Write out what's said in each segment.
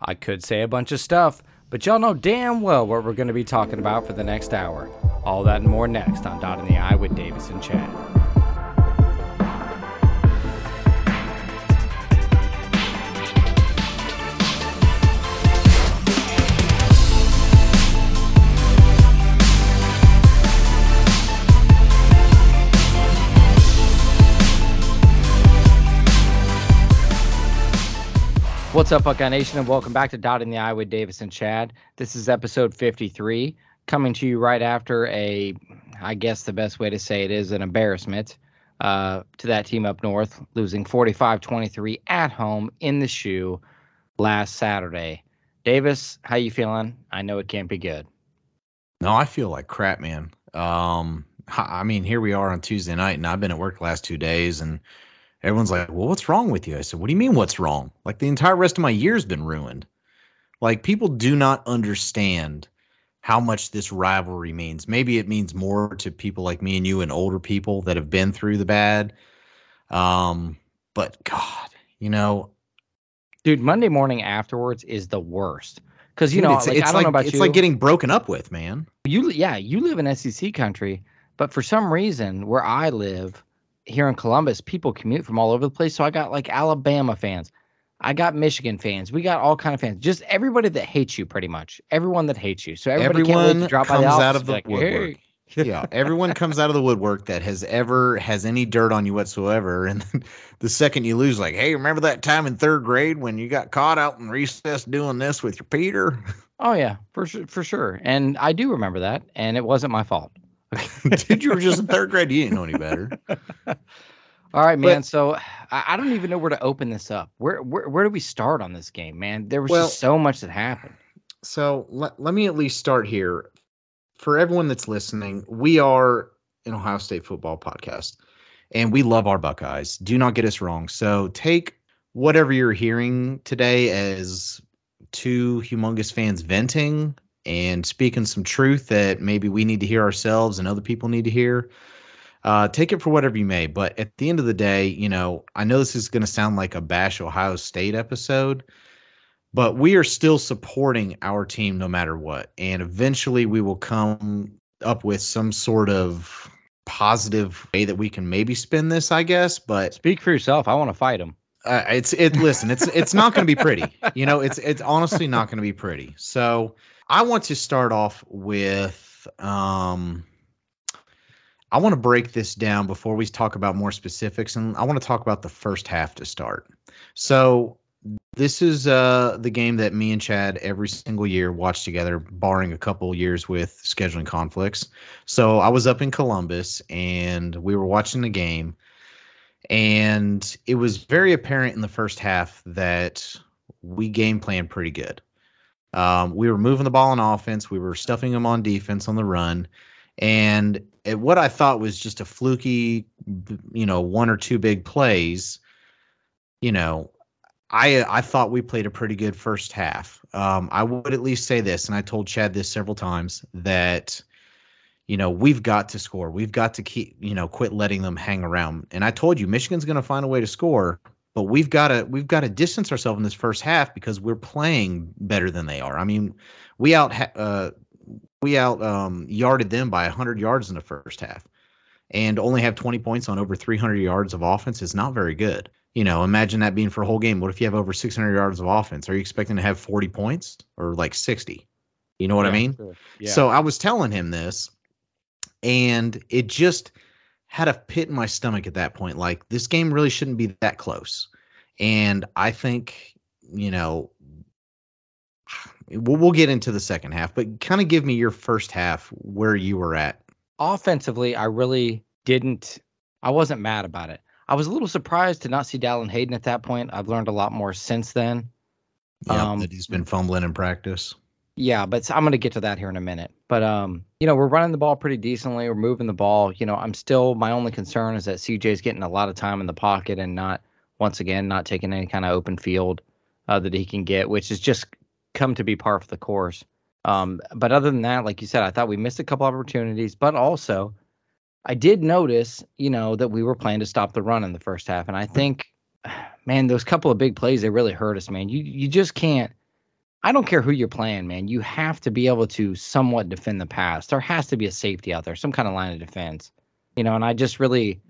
I could say a bunch of stuff, but y'all know damn well what we're going to be talking about for the next hour. All that and more next on Dot in the Eye with Davis and Chad. What's up, Buckeye Nation, and welcome back to Dot in the Eye with Davis and Chad. This is episode 53, coming to you right after a, I guess the best way to say it is an embarrassment uh, to that team up north, losing 45 23 at home in the shoe last Saturday. Davis, how you feeling? I know it can't be good. No, I feel like crap, man. Um, I mean, here we are on Tuesday night, and I've been at work last two days, and everyone's like, "Well, what's wrong with you?" I said, "What do you mean, what's wrong? Like the entire rest of my year's been ruined. Like people do not understand how much this rivalry means. Maybe it means more to people like me and you and older people that have been through the bad. Um, but God, you know, dude, Monday morning afterwards is the worst because you dude, know, it's, like, it's I don't like know about it's you. like getting broken up with, man. You yeah, you live in SEC country, but for some reason where I live here in Columbus, people commute from all over the place. So I got like Alabama fans. I got Michigan fans. We got all kind of fans. Just everybody that hates you pretty much. Everyone that hates you. So everybody can't wait Everyone to drop by comes out of the like, woodwork. "Hey." yeah, everyone comes out of the woodwork that has ever has any dirt on you whatsoever. And then the second you lose, like, hey, remember that time in third grade when you got caught out in recess doing this with your Peter? Oh yeah, for sure for sure. And I do remember that. And it wasn't my fault. Dude, you were just in third grade. You didn't know any better. All right, man. But- so I, I don't even know where to open this up. Where where where do we start on this game, man? There was Well- just so much that happened. So let, let me at least start here. For everyone that's listening, we are an Ohio State football podcast and we love our Buckeyes. Do not get us wrong. So take whatever you're hearing today as two humongous fans venting and speaking some truth that maybe we need to hear ourselves and other people need to hear. Uh, take it for whatever you may. But at the end of the day, you know, I know this is going to sound like a bash Ohio State episode, but we are still supporting our team no matter what. And eventually we will come up with some sort of positive way that we can maybe spin this, I guess. But Speak for yourself. I want to fight him. uh, it's it listen it's it's not going to be pretty you know it's it's honestly not going to be pretty so i want to start off with um i want to break this down before we talk about more specifics and i want to talk about the first half to start so this is uh the game that me and chad every single year watch together barring a couple years with scheduling conflicts so i was up in columbus and we were watching the game and it was very apparent in the first half that we game plan pretty good. Um, we were moving the ball on offense, we were stuffing them on defense on the run, and at what I thought was just a fluky, you know, one or two big plays. You know, I I thought we played a pretty good first half. Um, I would at least say this, and I told Chad this several times that you know, we've got to score. We've got to keep, you know, quit letting them hang around. And I told you Michigan's going to find a way to score, but we've got to we've got to distance ourselves in this first half because we're playing better than they are. I mean, we out uh we out um yarded them by 100 yards in the first half. And only have 20 points on over 300 yards of offense is not very good. You know, imagine that being for a whole game. What if you have over 600 yards of offense? Are you expecting to have 40 points or like 60? You know what I mean? sure. Yeah. So I was telling him this, and it just had a pit in my stomach at that point. Like this game really shouldn't be that close. And I think, you know, we'll, we'll get into the second half, but kind of give me your first half where you were at. offensively, I really didn't. I wasn't mad about it. I was a little surprised to not see Dallan Hayden at that point. I've learned a lot more since then. Yeah, Um, that he's been fumbling in practice. Yeah, but I'm going to get to that here in a minute. But um, you know, we're running the ball pretty decently. We're moving the ball. You know, I'm still my only concern is that CJ's getting a lot of time in the pocket and not once again not taking any kind of open field uh, that he can get, which has just come to be par for the course. Um, but other than that, like you said, I thought we missed a couple opportunities, but also I did notice, you know, that we were playing to stop the run in the first half, and I think, man, those couple of big plays they really hurt us, man. You you just can't I don't care who you're playing, man. You have to be able to somewhat defend the pass. There has to be a safety out there, some kind of line of defense. You know, and I just really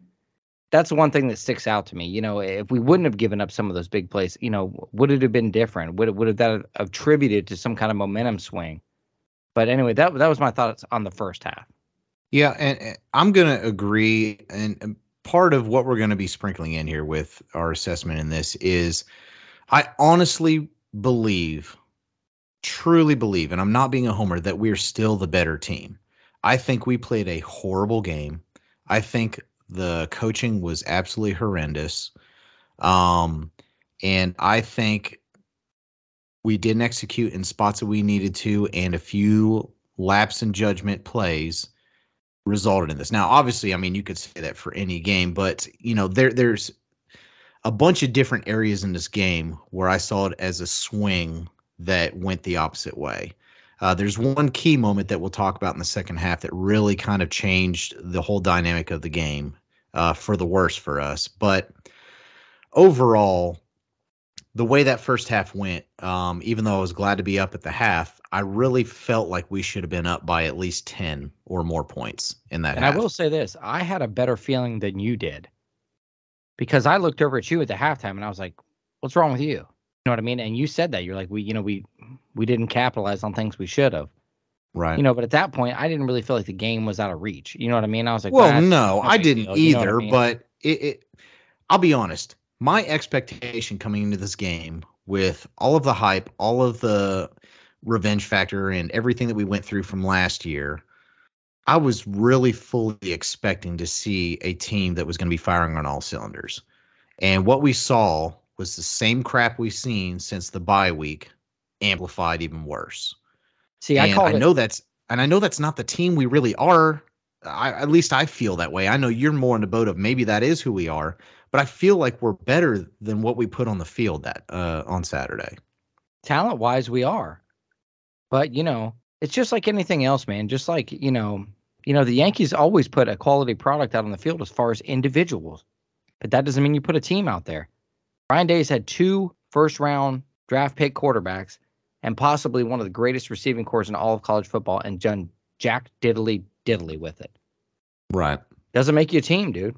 that's one thing that sticks out to me. You know, if we wouldn't have given up some of those big plays, you know, would it have been different? Would it would have that attributed to some kind of momentum swing? But anyway, that that was my thoughts on the first half. Yeah, and, and I'm to agree. And part of what we're to be sprinkling in here with our assessment in this is, I honestly believe, truly believe, and I'm not being a homer, that we're still the better team. I think we played a horrible game. I think the coaching was absolutely horrendous. Um, and I think we didn't execute in spots that we needed to, and a few lapse in judgment plays resulted in this. Now, obviously, I mean, you could say that for any game, but you know, there there's a bunch of different areas in this game where I saw it as a swing that went the opposite way. Uh, there's one key moment that we'll talk about in the second half that really kind of changed the whole dynamic of the game uh, for the worse for us. But overall, the way that first half went, um, even though I was glad to be up at the half, I really felt like we should have been up by at least 10 or more points in that and half. I will say this I had a better feeling than you did because I looked over at you at the halftime and I was like, what's wrong with you? Know what I mean? And you said that you're like, we, you know, we, we didn't capitalize on things we should have. Right. You know, but at that point, I didn't really feel like the game was out of reach. You know what I mean? I was like, well, "Ah, no, I didn't deal," you know I either, mean? but it, it, I'll be honest. My expectation coming into this game with all of the hype, all of the revenge factor, and everything that we went through from last year, I was really fully expecting to see a team that was going to be firing on all cylinders. And what we saw was the same crap we've seen since the bye week, amplified even worse. see, I and I it. know that's and I know that's not the team we really are. I, at least I feel that way. I know you're more in the boat of maybe that is who we are, but I feel like we're better than what we put on the field that uh, on Saturday. talent wise we are but you know it's just like anything else man just like you know you know the yankees always put a quality product out on the field as far as individuals but that doesn't mean you put a team out there ryan days had two first round draft pick quarterbacks and possibly one of the greatest receiving cores in all of college football and done jack diddly diddly with it Right. doesn't make you a team dude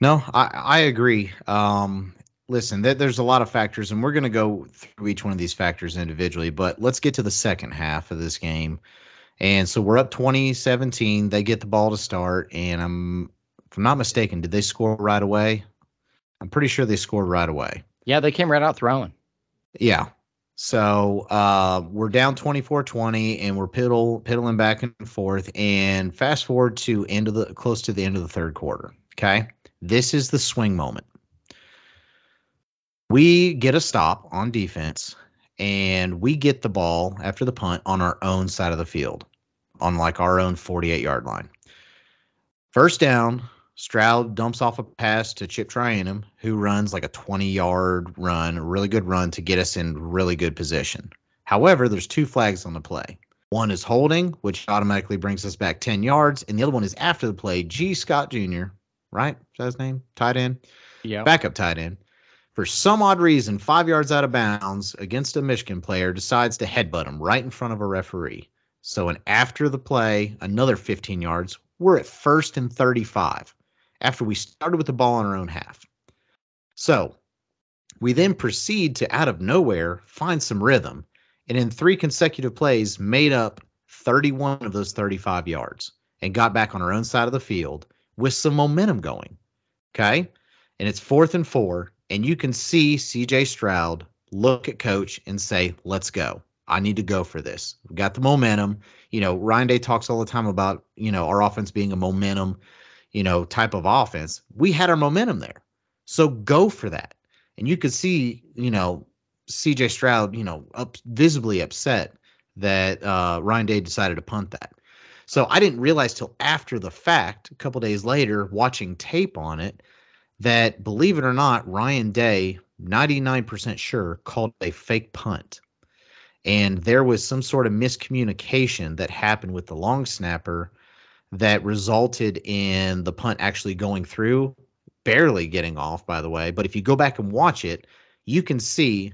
No, I I agree. Um, listen, th- there's a lot of factors, and we're going to go through each one of these factors individually. But let's get to the second half of this game. And so we're up 2017. They get the ball to start, and I'm, if I'm not mistaken, did they score right away? I'm pretty sure they scored right away. yeah they came right out throwing Yeah. So uh, we're down 24-20 and we're piddle piddling back and forth. And fast forward to end of the close to the end of the third quarter. Okay. This is the swing moment. We get a stop on defense and we get the ball after the punt on our own side of the field, on like our own 48 yard line. First down, Stroud dumps off a pass to Chip Trayanum, who runs like a 20 yard run, a really good run to get us in really good position. However, there's two flags on the play. One is holding, which automatically brings us back 10 yards, and the other one is after the play. Gee Scott Jr., right? Is that his name? Tight end? yeah Backup tight end. For some odd reason, five yards out of bounds against a Michigan player decides to headbutt him right in front of a referee. So, and after the play, another 15 yards, we're at first and 35 after we started with the ball on our own half. So, we then proceed to out of nowhere find some rhythm and in three consecutive plays made up 31 of those 35 yards and got back on our own side of the field with some momentum going. Okay. And it's fourth and four. And you can see CJ Stroud look at coach and say, let's go. I need to go for this. We got the momentum. You know, Ryan Day talks all the time about, you know, our offense being a momentum, you know, type of offense. We had our momentum there. So go for that. And you could see, you know, CJ Stroud, you know, up visibly upset that uh, Ryan Day decided to punt that. So I didn't realize till after the fact, a couple days later, watching tape on it, that believe it or not, Ryan Day, 99% sure, called a fake punt. And there was some sort of miscommunication that happened with the long snapper that resulted in the punt actually going through, barely getting off, by the way. But if you go back and watch it, you can see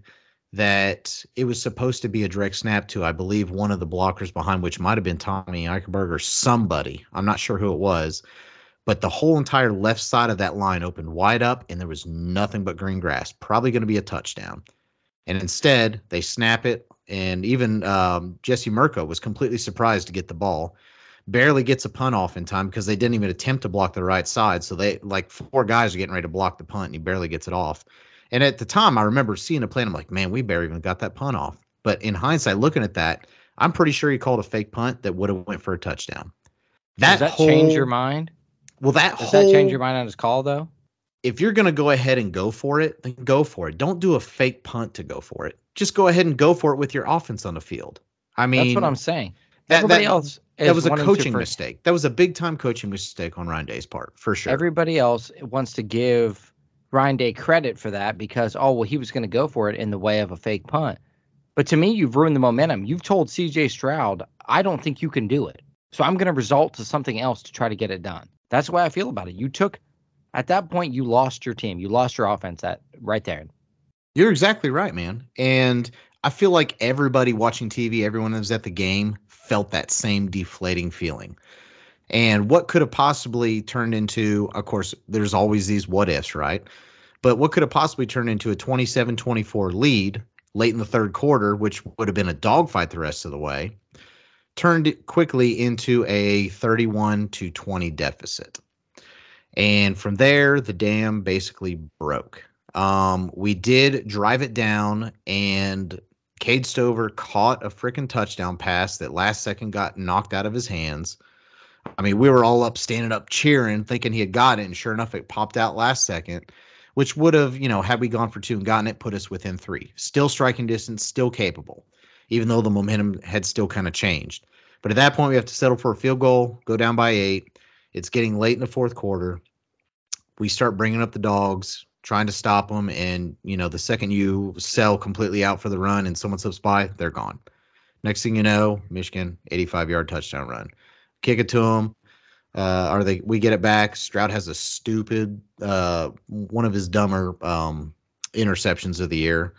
that it was supposed to be a direct snap to, I believe, one of the blockers behind, which might have been Tommy Eichenberg or somebody. I'm not sure who it was. But the whole entire left side of that line opened wide up, and there was nothing but green grass. Probably going to be a touchdown. And instead, they snap it. And even um, Jesse Mirco was completely surprised to get the ball. Barely gets a punt off in time because they didn't even attempt to block the right side. So they like four guys are getting ready to block the punt, and he barely gets it off. And at the time, I remember seeing a play, and I'm like, man, we barely even got that punt off. But in hindsight, looking at that, I'm pretty sure he called a fake punt that would have went for a touchdown. That, Does that whole, change your mind? Well, that does whole, that change your mind on his call though? If you're gonna go ahead and go for it, then go for it. Don't do a fake punt to go for it. Just go ahead and go for it with your offense on the field. I mean, that's what I'm saying. That, Everybody that, else that was a coaching mistake. That was a big time coaching mistake on Ryan Day's part, for sure. Everybody else wants to give Ryan Day credit for that because oh well he was going to go for it in the way of a fake punt. But to me, you've ruined the momentum. You've told CJ Stroud, I don't think you can do it. So I'm going to result to something else to try to get it done. That's the way I feel about it. You took at that point you lost your team. You lost your offense at right there. You're exactly right, man. And I feel like everybody watching TV, everyone that was at the game felt that same deflating feeling. And what could have possibly turned into, of course, there's always these what ifs, right? But what could have possibly turned into a 27 24 lead late in the third quarter, which would have been a dogfight the rest of the way, turned quickly into a 31 to 20 deficit. And from there, the dam basically broke. Um, we did drive it down, and Cade Stover caught a freaking touchdown pass that last second got knocked out of his hands. I mean, we were all up, standing up, cheering, thinking he had got it, and sure enough, it popped out last second, which would have, you know, had we gone for two and gotten it, put us within three. Still striking distance, still capable, even though the momentum had still kind of changed. But at that point, we have to settle for a field goal, go down by eight. It's getting late in the fourth quarter. We start bringing up the dogs, trying to stop them, and you know, the second you sell completely out for the run and someone slips by, they're gone. Next thing you know, Michigan 85 yard touchdown run kick it to them. Uh, or they we get it back. Stroud has a stupid uh, one of his dumber um, interceptions of the year,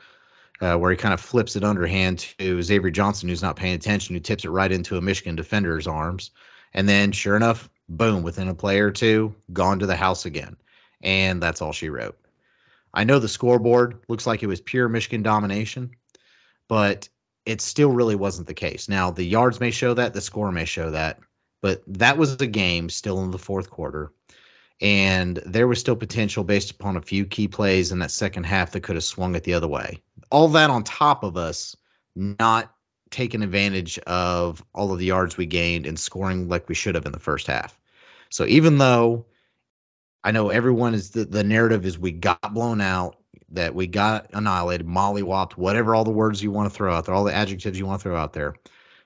uh, where he kind of flips it underhand to Xavier Johnson, who's not paying attention, who tips it right into a Michigan defender's arms, and then sure enough, boom! Within a play or two, gone to the house again, and that's all she wrote. I know the scoreboard looks like it was pure Michigan domination, but it still really wasn't the case. Now the yards may show that, the score may show that, but that was a game still in the fourth quarter. And there was still potential based upon a few key plays in that second half that could have swung it the other way. All that on top of us not taking advantage of all of the yards we gained and scoring like we should have in the first half. So even though I know everyone is the, the narrative is we got blown out, that we got annihilated, mollywopped, whatever all the words you want to throw out there, all the adjectives you want to throw out there.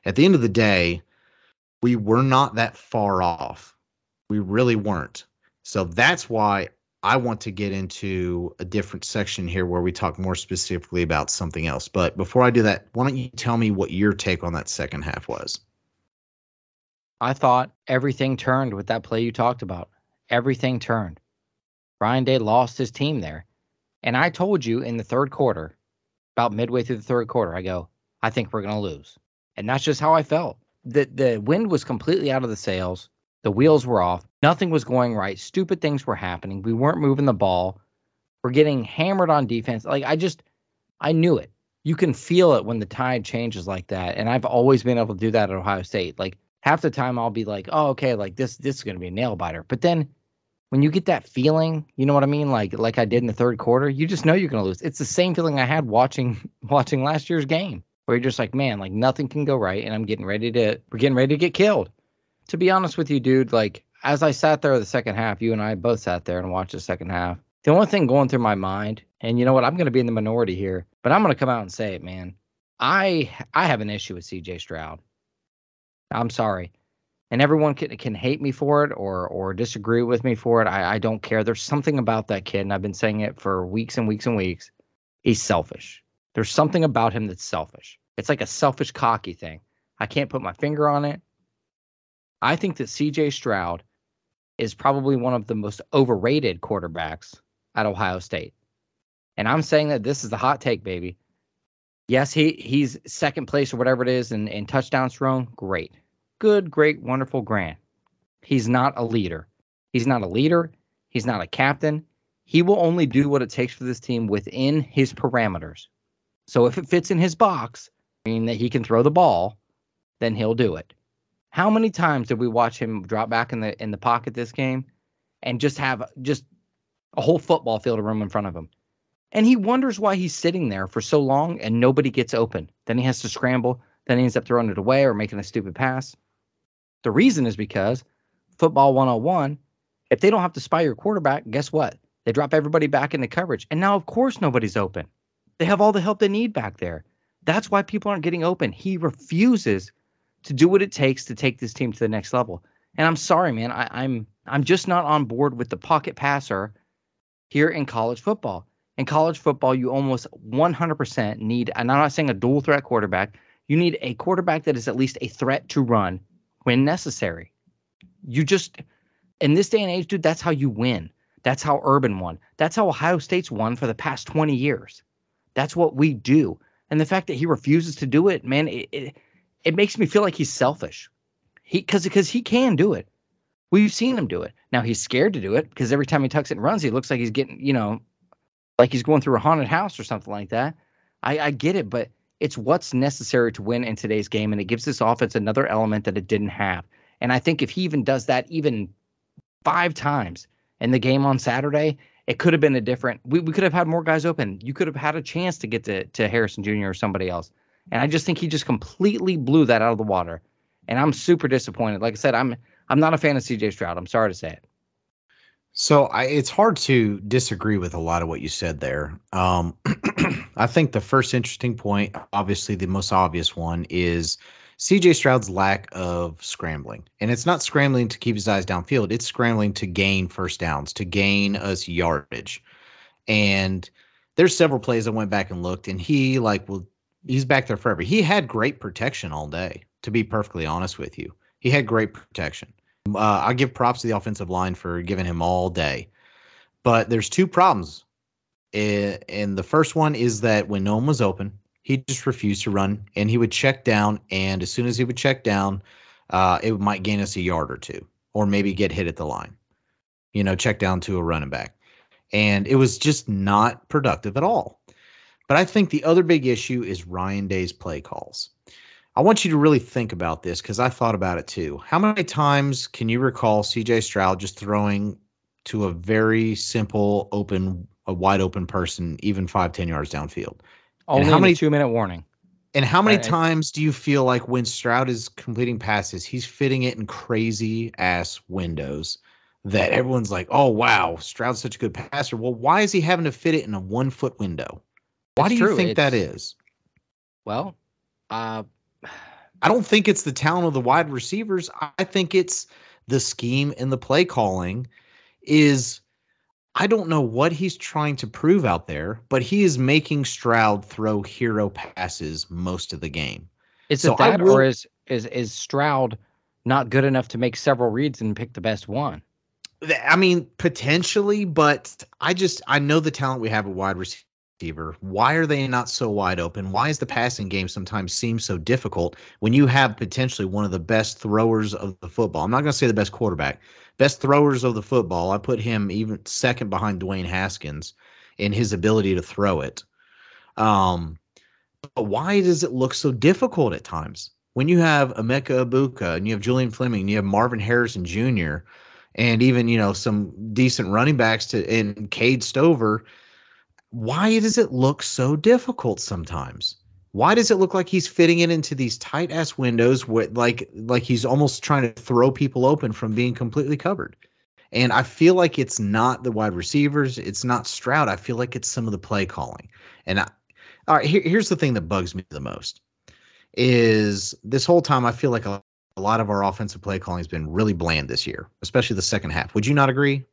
At the end of the day, we were not that far off. We really weren't. So that's why I want to get into a different section here where we talk more specifically about something else. But before I do that, why don't you tell me what your take on that second half was? I thought everything turned with that play you talked about. Everything turned. Ryan Day lost his team there. And I told you in the third quarter, about midway through the third quarter, I go, I think we're going to lose. And that's just how I felt the the wind was completely out of the sails. The wheels were off. Nothing was going right. Stupid things were happening. We weren't moving the ball. We're getting hammered on defense. Like I just I knew it. You can feel it when the tide changes like that. And I've always been able to do that at Ohio State. Like half the time I'll be like, "Oh, okay, like this this is going to be a nail biter." But then when you get that feeling, you know what I mean? Like like I did in the third quarter, you just know you're to lose. It's the same feeling I had watching watching last year's game where you're just like, man, like nothing can go right, and I'm getting ready to, we're getting ready to get killed. To be honest with you, dude, like as I sat there the second half, you and I both sat there and watched the second half. The only thing going through my mind, and you know what, I'm to be in the minority here, but I'm to come out and say it, man. I I have an issue with CJ Stroud. I'm sorry. And everyone can can hate me for it or or disagree with me for it. I, I don't care. There's something about that kid, and I've been saying it for weeks and weeks and weeks. He's selfish. There's something about him that's selfish. It's like a selfish, cocky thing. I can't put my finger on it. I think that CJ Stroud is probably one of the most overrated quarterbacks at Ohio State. And I'm saying that this is the hot take, baby. Yes, he he's second place or whatever it is in, in touchdowns thrown. Great. Good, great, wonderful, Grant. He's not a leader. He's not a leader. He's not a captain. He will only do what it takes for this team within his parameters. So if it fits in his box, meaning that he can throw the ball, then he'll do it. How many times did we watch him drop back in the in the pocket this game and just have just a whole football field of room in front of him? And he wonders why he's sitting there for so long and nobody gets open. Then he has to scramble. Then he ends up throwing it away or making a stupid pass. The reason is because football 101, if they don't have to spy your quarterback, guess what? They drop everybody back into coverage. And now, of course, nobody's open. They have all the help they need back there. That's why people aren't getting open. He refuses to do what it takes to take this team to the next level. And I'm sorry, man. I, I'm I'm just not on board with the pocket passer here in college football in college football, you almost 100% need, and I'm not saying a dual threat quarterback, you need a quarterback that is at least a threat to run when necessary. You just, in this day and age, dude, that's how you win. That's how Urban won. That's how Ohio State's won for the past 20 years. That's what we do. And the fact that he refuses to do it, man, it, it, it makes me feel like he's selfish. He because because he can do it. We've seen him do it. Now he's scared to do it because every time he tucks it and runs, he looks like he's getting, you know, like he's going through a haunted house or something like that. I, I get it, but it's what's necessary to win in today's game, and it gives this offense another element that it didn't have. And I think if he even does that even five times in the game on Saturday, it could have been a different. We, we could have had more guys open. You could have had a chance to get to to Harrison Jr. or somebody else. And I just think he just completely blew that out of the water. And I'm super disappointed. Like I said, I'm I'm not a fan of CJ Stroud. I'm sorry to say it. So I, it's hard to disagree with a lot of what you said there. Um, I think the first interesting point, obviously the most obvious one, is CJ Stroud's lack of scrambling. And it's not scrambling to keep his eyes downfield, it's scrambling to gain first downs, to gain us yardage. And there's several plays I went back and looked, and he like well, he's back there forever. He had great protection all day, to be perfectly honest with you. He had great protection. Uh, I give props to the offensive line for giving him all day. But there's two problems. And the first one is that when no one was open, he just refused to run and he would check down. And as soon as he would check down, uh, it might gain us a yard or two, or maybe get hit at the line, you know, check down to a running back. And it was just not productive at all. But I think the other big issue is Ryan Day's play calls. I want you to really think about this because I thought about it too. How many times can you recall CJ Stroud just throwing to a very simple, open, a wide open person, even five, 10 yards downfield? Only and how many two minute warning? And how many times do you feel like when Stroud is completing passes, he's fitting it in crazy ass windows that everyone's like, oh, wow, Stroud's such a good passer. Well, why is he having to fit it in a one foot window? Why it's do you true. think it's, that is? Well, uh, I don't think it's the talent of the wide receivers. I think it's the scheme and the play calling is I don't know what he's trying to prove out there, but he is making Stroud throw hero passes most of the game. Is so it that will, or is is is Stroud not good enough to make several reads and pick the best one? I mean, potentially, but I just I know the talent we have at wide receiver receiver. Why are they not so wide open? Why is the passing game sometimes seem so difficult when you have potentially one of the best throwers of the football? I'm not going to say the best quarterback, best throwers of the football. I put him even second behind Dwayne Haskins in his ability to throw it. Um, but why does it look so difficult at times? When you have Emeka Egbuka and you have Julian Fleming, and you have Marvin Harrison Jr., and even you know some decent running backs to and Cade Stover why does it look so difficult sometimes? Why does it look like he's fitting it into these tight ass windows with like like he's almost trying to throw people open from being completely covered? And I feel like it's not the wide receivers, it's not Stroud. I feel like it's some of the play calling. And I, all right, here, here's the thing that bugs me the most is this whole time I feel like a, a lot of our offensive play calling has been really bland this year, especially the second half. Would you not agree?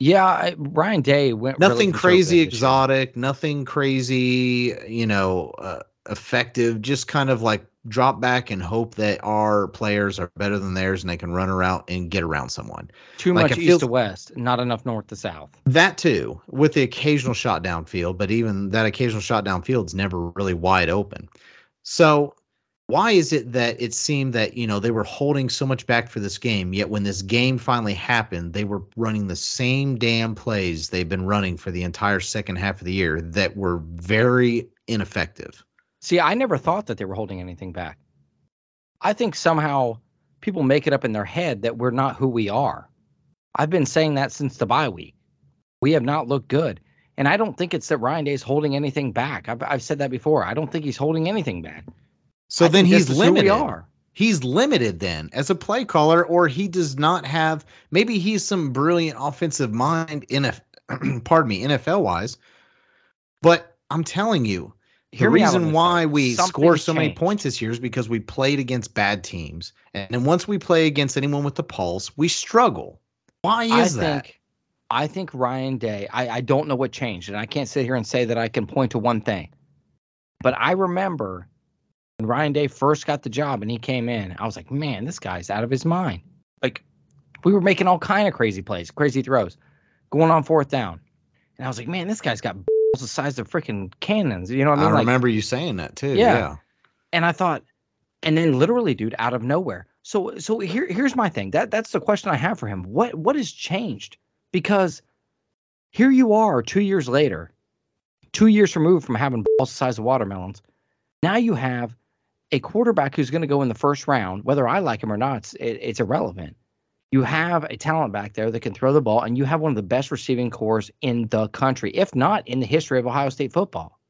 Yeah, Ryan Day went nothing really crazy exotic, nothing crazy, you know, uh, effective. Just kind of like drop back and hope that our players are better than theirs and they can run around and get around someone. Too like much east to west, not enough north to south. That too, with the occasional shot downfield, but even that occasional shot downfield is never really wide open. So why is it that it seemed that you know they were holding so much back for this game yet when this game finally happened they were running the same damn plays they've been running for the entire second half of the year that were very ineffective? See i never thought that they were holding anything back. I think somehow people make it up in their head that we're not who we are. I've been saying that since the bye week. We have not looked good. And i don't think it's that ryan day is holding anything back. I've, I've said that before. I don't think he's holding anything back so I then he's limited. He's limited then as a play caller, or he does not have. Maybe he's some brilliant offensive mind in a, pardon me, NFL wise. But I'm telling you, the reason why we score so changed. many points this year is because we played against bad teams, and then once we play against anyone with the pulse, we struggle. Why is I that? Think, I think Ryan Day. I, I don't know what changed, and I can't sit here and say that I can point to one thing. But I remember when Ryan Day first got the job and he came in, I was like, man, this guy's out of his mind. Like we were making all kind of crazy plays, crazy throws, going on fourth down. And I was like, man, this guy's got balls the size of freaking cannons. You know what I mean? I like, remember you saying that too. Yeah. yeah. And I thought, and then literally, dude, out of nowhere. So so here here's my thing. That that's the question I have for him. What what has changed? Because here you are two years later, two years removed from having balls the size of watermelons. Now you have a quarterback who's going to go in the first round, whether I like him or not, it's, it, it's irrelevant. You have a talent back there that can throw the ball, and you have one of the best receiving cores in the country, if not in the history of Ohio State football.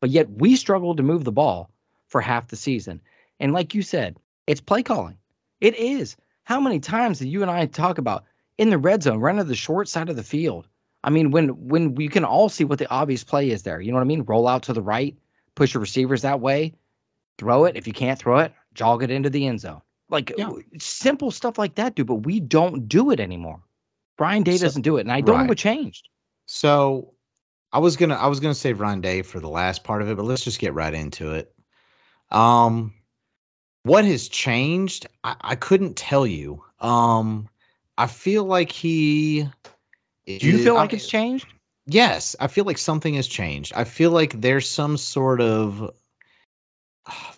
But yet we struggled to move the ball for half the season. And like you said, it's play calling. It is. How many times did you and I talk about in the red zone, run to the short side of the field? I mean, when when we can all see what the obvious play is there. You know what I mean? Roll out to the right, push your receivers that way throw it. If you can't throw it, jog it into the end zone. Like yeah. simple stuff like that, dude. But we don't do it anymore. Ryan Day so, doesn't do it, and I don't right. know what changed. So I was gonna I was gonna save Ryan Day for the last part of it, but let's just get right into it. Um what has changed? I, I couldn't tell you. Um I feel like he Do you feel like I, it's changed? Yes, I feel like something has changed. I feel like there's some sort of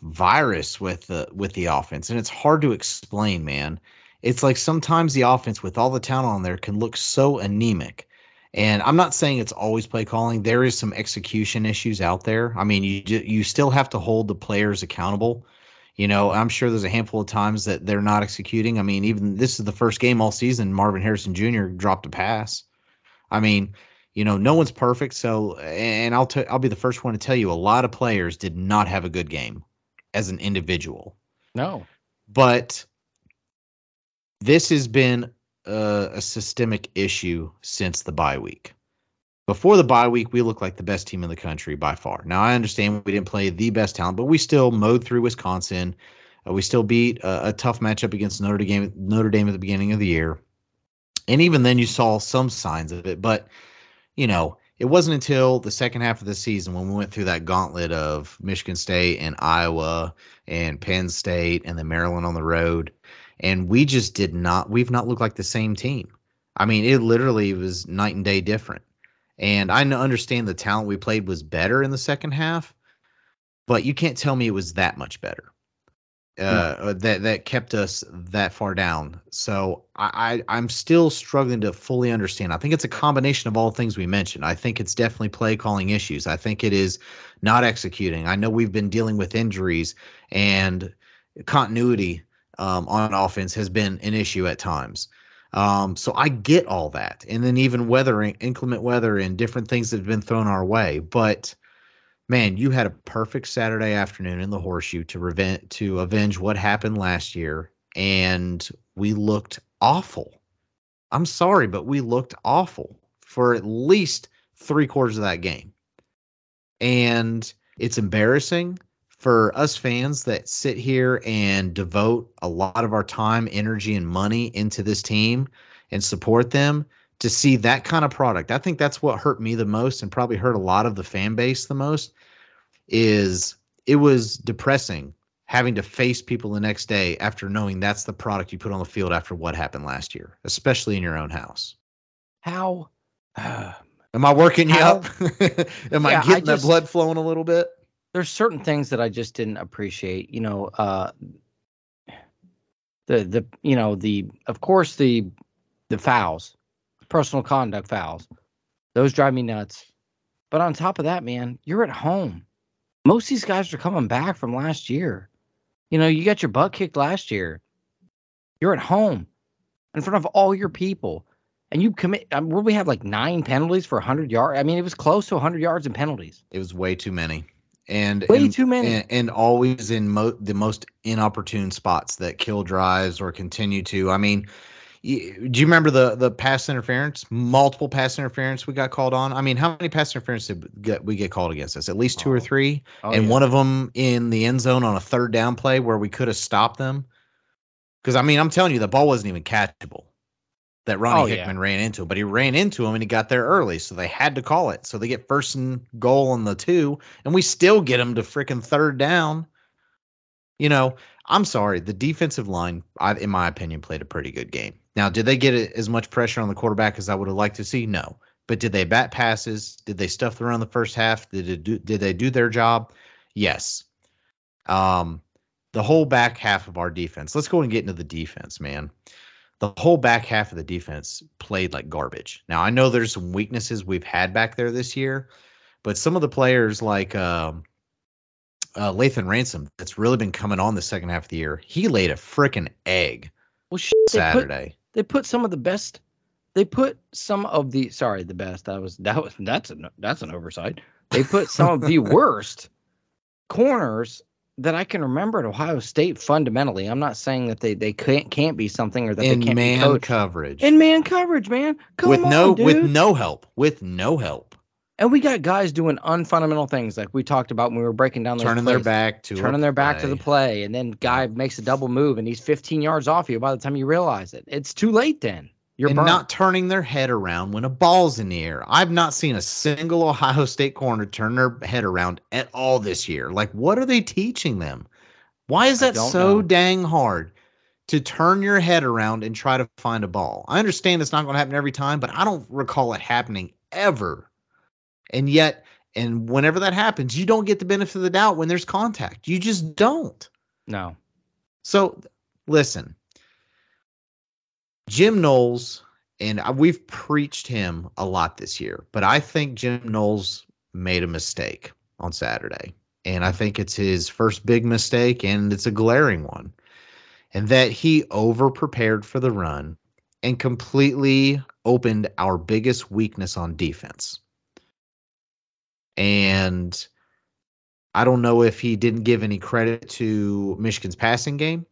virus with the with the offense, and it's hard to explain, man. It's like sometimes the offense with all the talent on there can look so anemic. And I'm not saying it's always play calling. There is some execution issues out there. I mean, you you still have to hold the players accountable. You know, I'm sure there's a handful of times that they're not executing. I mean, even this is the first game all season Marvin Harrison Jr. dropped a pass. I mean, you know, no one's perfect. So, and I'll t- I'll be the first one to tell you, a lot of players did not have a good game as an individual. No, but this has been a, a systemic issue since the bye week. Before the bye week, we looked like the best team in the country by far. Now, I understand we didn't play the best talent, but we still mowed through Wisconsin. Uh, we still beat a, a tough matchup against Notre Dame. Notre Dame at the beginning of the year, and even then, you saw some signs of it. But you know, it wasn't until the second half of the season when we went through that gauntlet of Michigan State and Iowa and Penn State and then Maryland on the road. And we just did not, we've not looked like the same team. I mean, it literally was night and day different. And I understand the talent we played was better in the second half, but you can't tell me it was that much better. Hmm. uh, that that kept us that far down. So I, I I'm still struggling to fully understand. I think it's a combination of all things we mentioned. I think it's definitely play calling issues. I think it is not executing. I know we've been dealing with injuries and continuity um, on offense has been an issue at times. Um, so I get all that, and then even weather, inclement weather, and different things that have been thrown our way, but man, you had a perfect Saturday afternoon in the horseshoe to revenge to avenge what happened last year, and we looked awful. I'm sorry, but we looked awful for at least three quarters of that game. And it's embarrassing for us fans that sit here and devote a lot of our time, energy, and money into this team and support them to see that kind of product. I think that's what hurt me the most and probably hurt a lot of the fan base the most is it was depressing having to face people the next day after knowing that's the product you put on the field after what happened last year, especially in your own house. How? Am I working you How- up? Am I Yeah, I getting just- that blood flowing a little bit? there's certain things that I just didn't appreciate. You know, uh, the the you know the of course the the fouls, personal conduct fouls, those drive me nuts. But on top of that, man, you're at home. Most of these guys are coming back from last year. You know, you got your butt kicked last year. You're at home in front of all your people. And you commit, um, I mean, we have like nine penalties for 100 yards. I mean, it was close to 100 yards in penalties. It was way too many. And Way and- too many. and, and always in mo- the most inopportune spots that kill drives or continue to. I mean, do you remember the the pass interference? Multiple pass interference we got called on. I mean, how many pass interference did we get, we get called against us? At least two Oh. or three, Oh, and yeah. one of them in the end zone on a third down play where we could have stopped them. Because I mean, I'm telling you, the ball wasn't even catchable. That Ronnie Oh, yeah. Hickman ran into, but he ran into him and he got there early, so they had to call it. So they get first and goal on the two, and we still get them to freaking third down. You know, I'm sorry, the defensive line, I, in my opinion, played a pretty good game. Now, did they get as much pressure on the quarterback as I would have liked to see? No, but did they bat passes? Did they stuff the run the first half? Did it do, did they do their job? Yes. Um, the whole back half of our defense. Let's go and get into the defense, man. The whole back half of the defense played like garbage. Now I know there's some weaknesses we've had back there this year, but some of the players like um, uh, Lathan Ransom, that's really been coming on the second half of the year. He laid a freaking egg well, shit, Saturday. They put some of the best. They put some of the sorry, the best. That was that was that's an that's an oversight. They put some of the worst corners that I can remember at Ohio State. Fundamentally, I'm not saying that they they can't can't be something or that in they can't be man coached. coverage in man coverage, man. Come with on, no dude. with no help with no help and we got guys doing unfundamental things like we talked about when we were breaking down turning their back to turning their back to the play. and then guy makes a double move and he's 15 yards off you by the time you realize it. It's too late then. You're not turning their head around when a ball's in the air. I've not seen a single Ohio State corner turn their head around at all this year. Like, what are they teaching them? Why is that so know. dang hard to turn your head around and try to find a ball? I understand it's not going to happen every time, but I don't recall it happening ever. And yet, and whenever that happens, you don't get the benefit of the doubt when there's contact. You just don't. no. So listen, Jim Knowles, and we've preached him a lot this year, but I think Jim Knowles made a mistake on Saturday. And I think it's his first big mistake, and it's a glaring one. And that he over prepared for the run and completely opened our biggest weakness on defense. And I don't know if he didn't give any credit to Michigan's passing game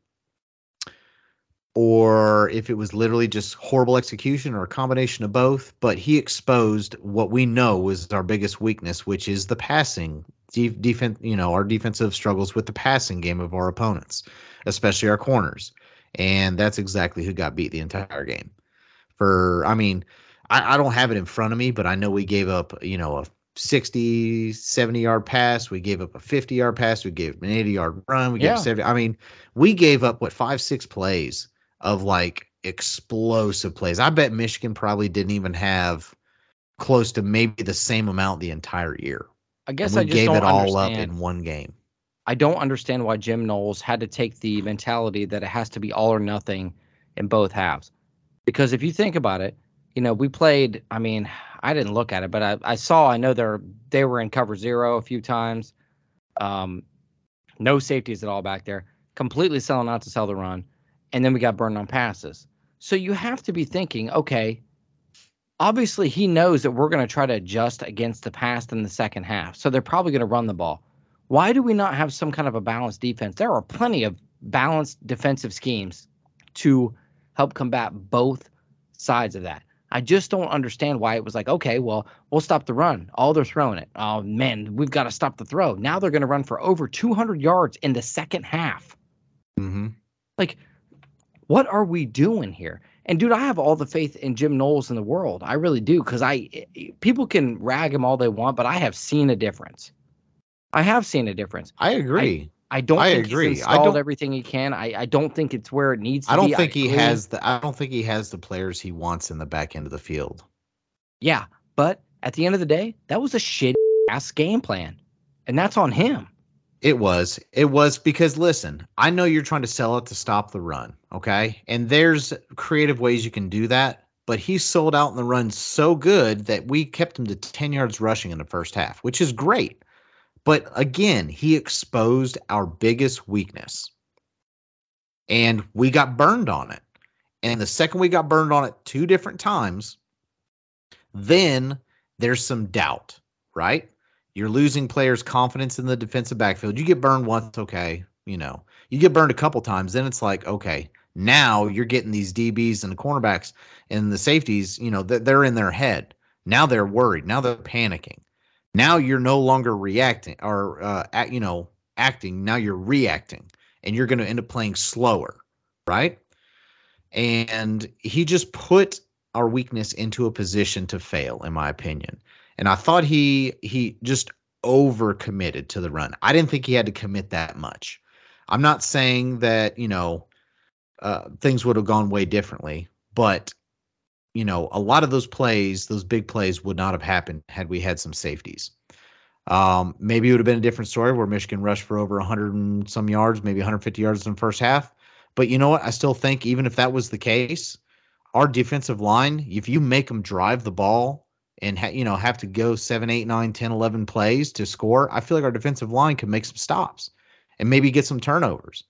or if it was literally just horrible execution or a combination of both, but he exposed what we know was our biggest weakness, which is the passing de- defense, you know, our defensive struggles with the passing game of our opponents, especially our corners. And that's exactly who got beat the entire game. For, I mean, I, I don't have it in front of me, but I know we gave up, you know, a 60, 70 yard pass. We gave up a 50 yard pass. We gave an 80 yard run. We gave Yeah. 70. I mean, we gave up what five, six plays of like explosive plays. I bet Michigan probably didn't even have close to maybe the same amount the entire year. I guess and we I just gave don't it all up in one game. I don't understand why Jim Knowles had to take the mentality that it has to be all or nothing in both halves. Because if you think about it, you know, we played, I mean, I didn't look at it, but I, I saw, I know they're, they were in cover zero a few times. Um, no safeties at all back there, completely selling out to sell the run. And then we got burned on passes. So you have to be thinking, okay, obviously he knows that we're going to try to adjust against the pass in the second half. So they're probably going to run the ball. Why do we not have some kind of a balanced defense? There are plenty of balanced defensive schemes to help combat both sides of that. I just don't understand why it was like, okay, well, we'll stop the run. Oh, they're throwing it. Oh, man, we've got to stop the throw. Now they're going to run for over 200 yards in the second half. Mm-hmm. Like, what are we doing here? And dude, I have all the faith in Jim Knowles in the world. I really do because I people can rag him all they want, but I have seen a difference. I have seen a difference. I agree. I don't I think agree. he's I don't- everything he can. I, I don't think it's where it needs to be. I don't be. think he agree. has the I don't think he has the players he wants in the back end of the field. Yeah, but at the end of the day, that was a shit ass game plan, and that's on him. It was. It was because listen, I know you're trying to sell it to stop the run, okay? And there's creative ways you can do that, but he sold out in the run so good that we kept him to 10 yards rushing in the first half, which is great. But again, he exposed our biggest weakness. And we got burned on it. And the second we got burned on it two different times, then there's some doubt, right? You're losing players' confidence in the defensive backfield. You get burned once, okay, you know. You get burned a couple times, then it's like, okay, now you're getting these DBs and the cornerbacks and the safeties, you know, that they're in their head. Now they're worried. Now they're panicking. Now you're no longer reacting or uh, you know, acting. Now you're reacting, and you're going to end up playing slower, right? And he just put our weakness into a position to fail, in my opinion. And I thought he he just overcommitted to the run. I didn't think he had to commit that much. I'm not saying that you know uh, things would have gone way differently, but you know a lot of those plays, those big plays, would not have happened had we had some safeties. Um, maybe it would have been a different story where Michigan rushed for over 100 and some yards, maybe 150 yards in the first half. But you know what? I still think even if that was the case, our defensive line, if you make them drive the ball and ha- you know have to go 7 8 9 10 11 plays to score i feel like our defensive line could make some stops and maybe get some turnovers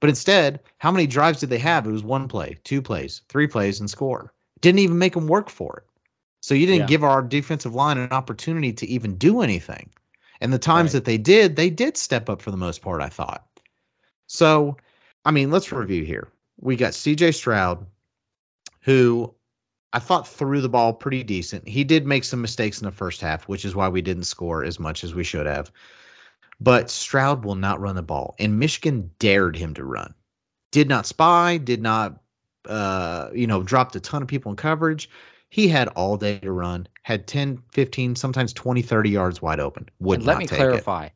but instead how many drives did they have it was one play two plays three plays and score didn't even make them work for it so you didn't Yeah. give our defensive line an opportunity to even do anything and the times Right. that they did they did step up for the most part i thought so i mean let's review here we got cj stroud who I thought threw the ball pretty decent. He did make some mistakes in the first half, which is why we didn't score as much as we should have. But Stroud will not run the ball, and Michigan dared him to run. Did not spy, did not, uh, you know, dropped a ton of people in coverage. He had all day to run, had 10, 15, sometimes 20, 30 yards wide open. Would And let me clarify.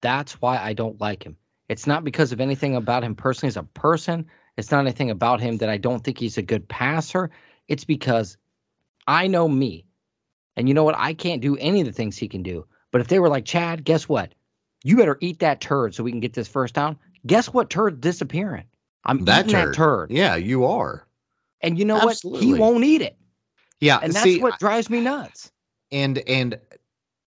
That's why I don't like him. It's not because of anything about him personally as a person. It's not anything about him that I don't think he's a good passer. It's because I know me. And you know what? I can't do any of the things he can do. But if they were like, Chad, guess what? You better eat that turd so we can get this first down. Guess what turd disappearing? I'm. That eating turd. that turd. Yeah, you are. And you know what? He won't eat it. Yeah, And that's see, what drives me nuts. and and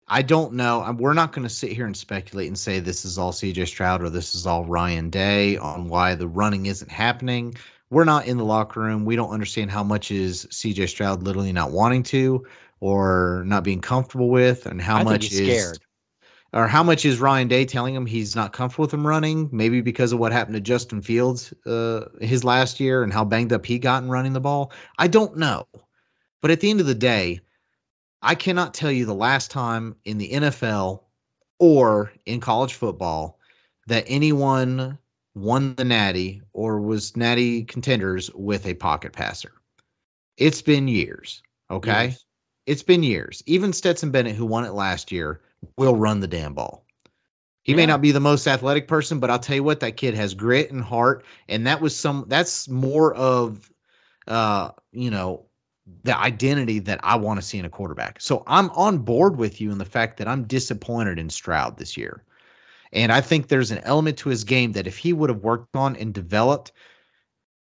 I don't know. We're not going to sit here and speculate and say this is all CJ Stroud or this is all Ryan Day on why the running isn't happening. We're not in the locker room. We don't understand how much is CJ Stroud literally not wanting to or not being comfortable with, and how I much he's is scared. Or how much is Ryan Day telling him he's not comfortable with him running? Maybe because of what happened to Justin Fields uh, his last year and how banged up he got in running the ball. I don't know. But at the end of the day, I cannot tell you the last time in the NFL or in college football that anyone won the natty or was natty contenders with a pocket passer. It's been years. Okay. Years. It's been years. Even Stetson Bennett, who won it last year, will run the damn ball. He may not be the most athletic person, but I'll tell you what, that kid has grit and heart. And that was some that's more of uh, you know, the identity that I want to see in a quarterback. So I'm on board with you in the fact that I'm disappointed in Stroud this year. And I think there's an element to his game that if he would have worked on and developed,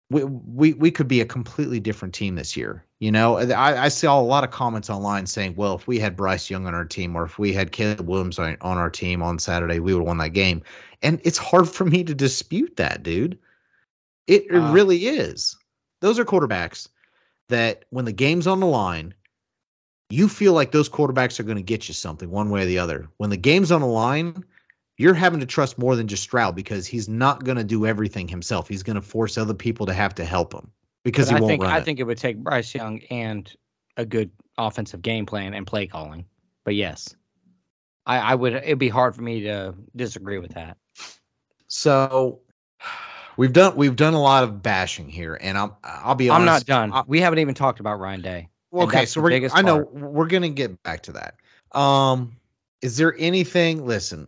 we, we we could be a completely different team this year. You know, I, I saw a lot of comments online saying, well, if we had Bryce Young on our team or if we had Caleb Williams on, on our team on Saturday, we would have won that game. And it's hard for me to dispute that, dude. It, it Uh, really is. Those are quarterbacks that when the game's on the line, you feel like those quarterbacks are going to get you something one way or the other. When the game's on the line, you're having to trust more than just Stroud because he's not going to do everything himself. He's going to force other people to have to help him because But he I won't think run I it. think it would take Bryce Young and a good offensive game plan and play calling. But yes, I, I would. It'd be hard for me to disagree with that. So we've done we've done a lot of bashing here, and I'm I'll be honest. I'm not done. I- we haven't even talked about Ryan Day. Well, okay, so we're I know part. we're gonna get back to that. Um, is there anything? Listen,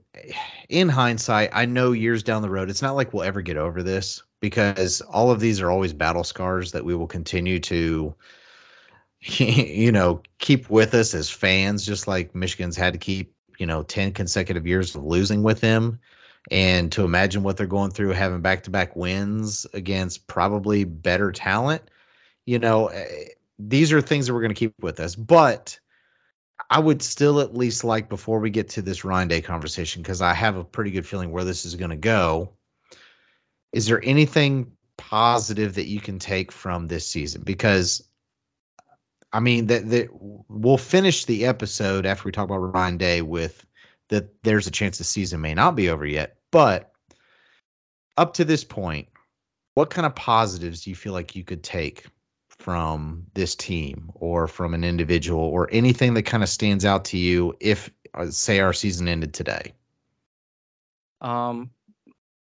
in hindsight, I know years down the road, it's not like we'll ever get over this because all of these are always battle scars that we will continue to, you know, keep with us as fans, just like Michigan's had to keep, you know, 10 consecutive years of losing with them And to imagine what they're going through, having back to back wins against probably better talent, you know, eh, these are things that we're going to keep with us. But I would still at least like before we get to this Ryan Day conversation, because I have a pretty good feeling where this is going to go. Is there anything positive that you can take from this season? Because I mean that that we'll finish the episode after we talk about Ryan Day with that there's a chance the season may not be over yet. But up to this point, what kind of positives do you feel like you could take from this team or from an individual or anything that kind of stands out to you if uh, say our season ended today? Um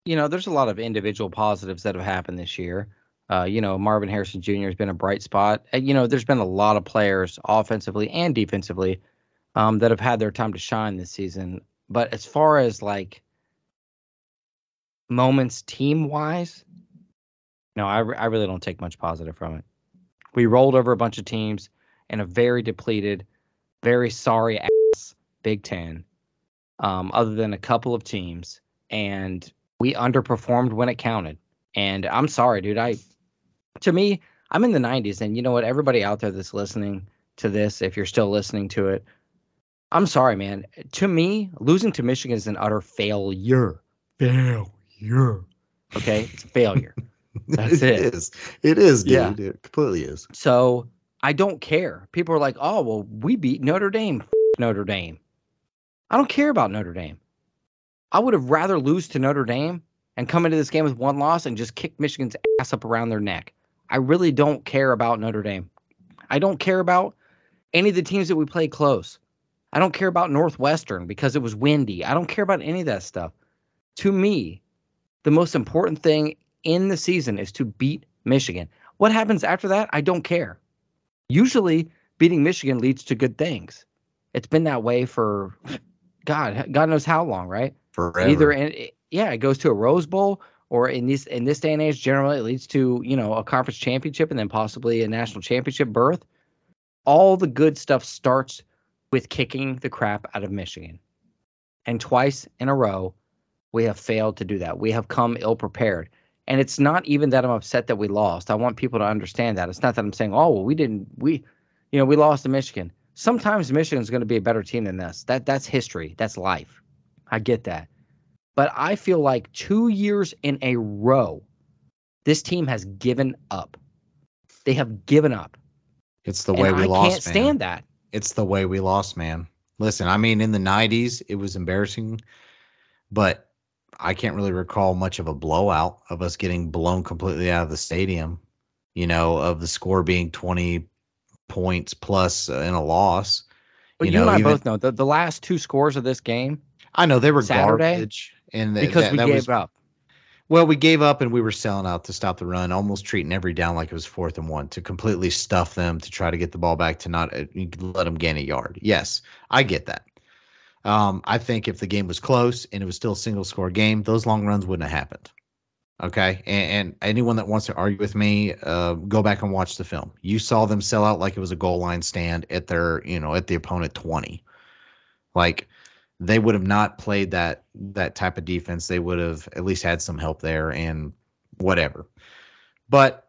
you know there's a lot of individual positives that have happened this year. Uh, you know marvin harrison jr has been a bright spot. And, you know there's been a lot of players offensively and defensively um, that have had their time to shine this season. But as far as like moments team wise no I, re- I really don't take much positive from it we rolled over a bunch of teams in a very depleted, very sorry ass Big Ten, um, other than a couple of teams. And we underperformed when it counted. And I'm sorry, dude. I, to me, I'm in the 90s. And you know what? Everybody out there that's listening to this, if you're still listening to it, I'm sorry, man. To me, losing to Michigan is an utter failure. Failure. Okay? It's a failure. That's it. it is. It is, dude. Yeah. It completely is. So I don't care. People are like, oh, well, we beat Notre Dame. F- Notre Dame. I don't care about Notre Dame. I would have rather lose to Notre Dame and come into this game with one loss and just kick Michigan's ass up around their neck. I really don't care about Notre Dame. I don't care about any of the teams that we play close. I don't care about Northwestern because it was windy. I don't care about any of that stuff. To me, the most important thing in the season is to beat Michigan. What happens after that? I don't care. Usually, beating Michigan leads to good things. It's been that way for God, God knows how long, right? Forever. Either in, yeah, it goes to a Rose Bowl, or in this in this day and age, generally it leads to you know a conference championship and then possibly a national championship berth. All the good stuff starts with kicking the crap out of Michigan, and twice in a row, we have failed to do that. We have come ill prepared. And it's not even that I'm upset that we lost. I want people to understand that. It's not that I'm saying, oh, well, we didn't, we, you know, we lost to Michigan. Sometimes Michigan's going to be a better team than us. That that's history. That's life. I get that. But I feel like two years in a row, this team has given up. They have given up. It's the way and we I lost. I can't man. stand that. It's the way we lost, man. Listen, I mean, in the '90s, it was embarrassing, but I can't really recall much of a blowout of us getting blown completely out of the stadium. You know, of the score being 20 points plus in a loss. But you, know, and I even- both know the, the last two scores of this game I know they were Saturday? garbage, and th- because that, we that gave was, up. Well, we gave up and we were selling out to stop the run, almost treating every down like it was fourth and one to completely stuff them to try to get the ball back to not uh, let them gain a yard. Yes, I get that. Um, I think if the game was close and it was still a single score game, those long runs wouldn't have happened. Okay. And, and anyone that wants to argue with me, uh, go back and watch the film. You saw them sell out like it was a goal line stand at their, you know, at the opponent 20. Like they would have not played that that type of defense. They would have at least had some help there and whatever. But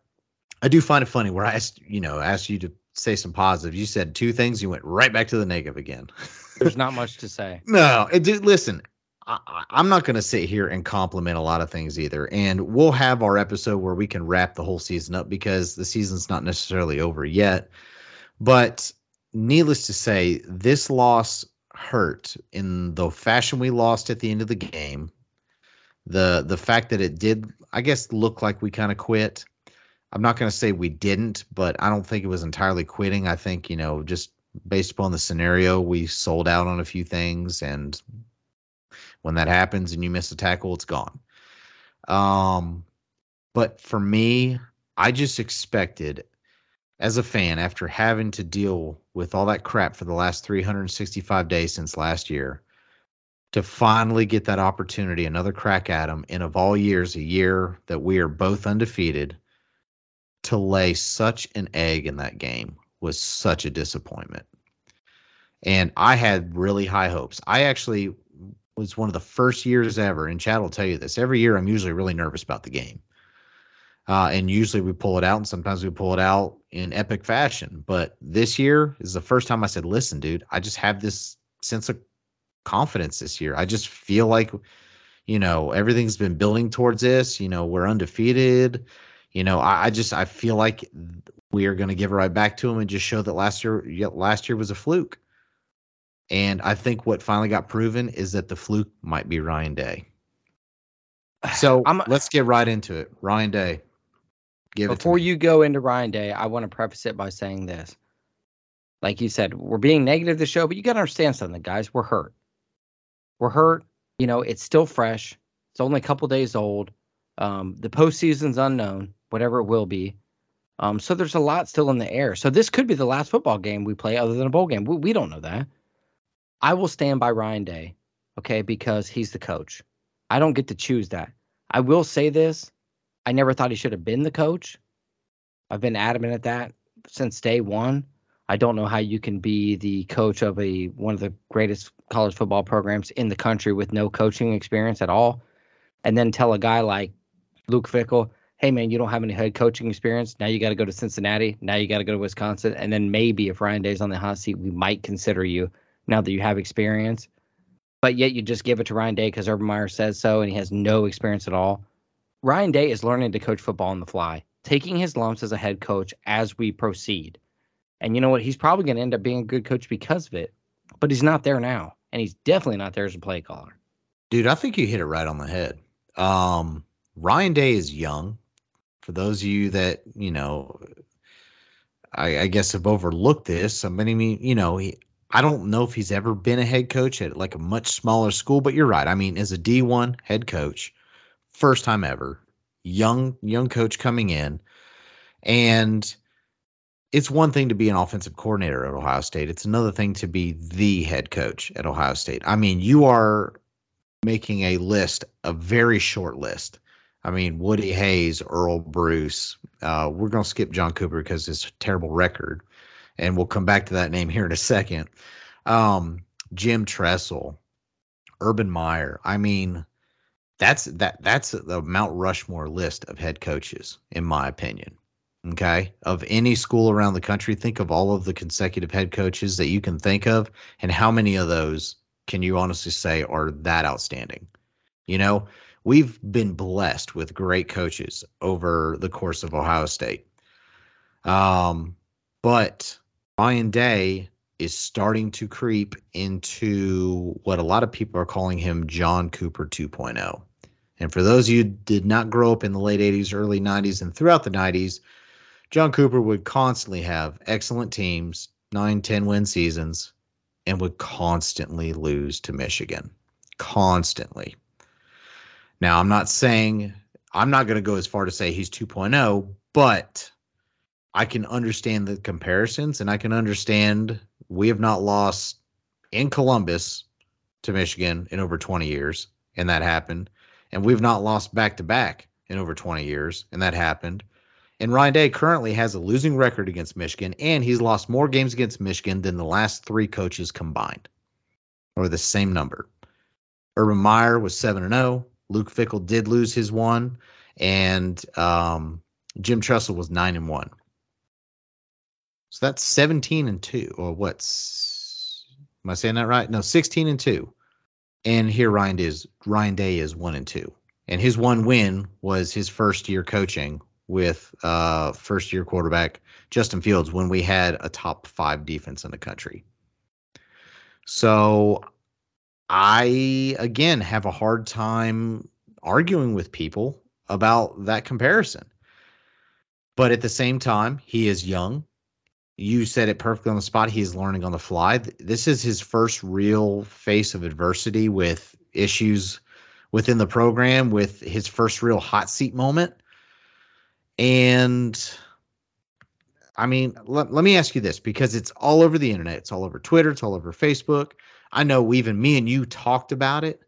I do find it funny where I asked, you know, asked you to say some positive. You said two things, you went right back to the negative again. There's not much to say. No, it did. Listen, I, I'm not going to sit here and compliment a lot of things either. And we'll have our episode where we can wrap the whole season up because the season's not necessarily over yet. But needless to say, this loss hurt in the fashion we lost at the end of the game. The the fact that it did, I guess, look like we kind of quit. I'm not going to say we didn't, but I don't think it was entirely quitting. I think, you know, just based upon the scenario, we sold out on a few things. And when that happens and you miss a tackle, it's gone. Um, but for me, I just expected as a fan, after having to deal with all that crap for the last 365 days since last year, to finally get that opportunity, another crack at him in of all years, a year that we are both undefeated, to lay such an egg in that game was such a disappointment. And I had really high hopes. I actually was one of the first years ever, and Chad will tell you this. Every year, I'm usually really nervous about the game. Uh, and usually we pull it out, and sometimes we pull it out in epic fashion. But this year is the first time I said, listen, dude, I just have this sense of confidence this year. I just feel like, you know, everything's been building towards this. You know, we're undefeated. You know, I, I just I feel like we are going to give it right back to him and just show that last year last year was a fluke. And I think what finally got proven is that the fluke might be Ryan Day. So I'm, let's get right into it. Ryan Day. Give before you go into Ryan Day, I want to preface it by saying this. Like you said, we're being negative the show, but you got to understand something, guys. We're hurt. We're hurt. You know, it's still fresh. It's only a couple days old. Um, the postseason's unknown, whatever it will be. Um, so there's a lot still in the air. So this could be the last football game we play other than a bowl game. We, we don't know that. I will stand by Ryan Day, okay, because he's the coach. I don't get to choose that. I will say this I never thought he should have been the coach. I've been adamant at that since day one. I don't know how you can be the coach of a one of the greatest college football programs in the country with no coaching experience at all, and then tell a guy like Luke Fickell, "Hey man, you don't have any head coaching experience. Now you got to go to Cincinnati. Now you got to go to Wisconsin, and then maybe if Ryan Day's on the hot seat, we might consider you now that you have experience." But yet you just give it to Ryan Day because Urban Meyer says so, and he has no experience at all. Ryan Day is learning to coach football on the fly, taking his lumps as a head coach as we proceed. And you know what? He's probably going to end up being a good coach because of it, but he's not there now. And he's definitely not there as a play caller. Dude, I think you hit it right on the head. Um, Ryan Day is young. For those of you that, you know, I, I guess have overlooked this. I mean, you know, he, I don't know if he's ever been a head coach at like a much smaller school, but you're right. I mean, as a D1 head coach, first time ever, young young coach coming in, and it's one thing to be an offensive coordinator at Ohio State. It's another thing to be the head coach at Ohio State. I mean, you are making a list, a very short list. I mean, Woody Hayes, Earle Bruce. Uh, we're going to skip John Cooper because his terrible record, and we'll come back to that name here in a second. Um, Jim Tressel, Urban Meyer. I mean, that's that that's the Mount Rushmore list of head coaches, in my opinion. Okay, of any school around the country, think of all of the consecutive head coaches that you can think of, and how many of those can you honestly say are that outstanding? You know, we've been blessed with great coaches over the course of Ohio State. Um, but Ryan Day is starting to creep into what a lot of people are calling him John Cooper 2.0. And for those of you who did not grow up in the late 80s, early 90s, and throughout the 90s, John Cooper would constantly have excellent teams, nine, 10 win seasons, and would constantly lose to Michigan. Constantly. Now, I'm not saying, I'm not going to go as far to say he's 2.0, but I can understand the comparisons and I can understand we have not lost in Columbus to Michigan in over 20 years, and that happened and we've not lost back to back in over 20 years, and that happened. And Ryan Day currently has a losing record against Michigan, and he's lost more games against Michigan than the last three coaches combined, or the same number. Urban Meyer was 7 and 0. Luke Fickell did lose his one, and um, Jim Tressel was 9 and 1. So that's 17 and 2, or what's, am I saying that right? No, 16 and 2 and here Ryan is Ryan Day is one and two, and his one win was his first year coaching with uh, first year quarterback Justin Fields when we had a top five defense in the country. So I again have a hard time arguing with people about that comparison. But at the same time, he is young you said it perfectly on the spot. He's learning on the fly. This is his first real face of adversity with issues within the program, with his first real hot seat moment. And I mean, let, let me ask you this because it's all over the internet, it's all over Twitter, it's all over Facebook. I know even me and you talked about it,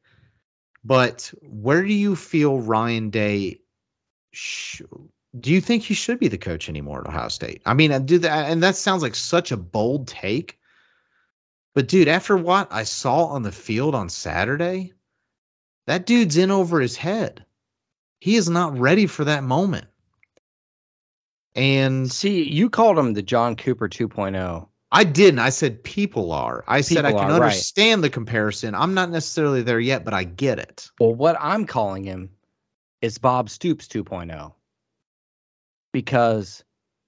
but where do you feel Ryan Day? Sh- do you think he should be the coach anymore at Ohio State? I mean, I do that, and that sounds like such a bold take. But dude, after what I saw on the field on Saturday, that dude's in over his head. He is not ready for that moment. And see, you called him the John Cooper 2.0. I didn't. I said people are. I people said I can are, understand right. the comparison. I'm not necessarily there yet, but I get it. Well, what I'm calling him is Bob Stoops 2.0. Because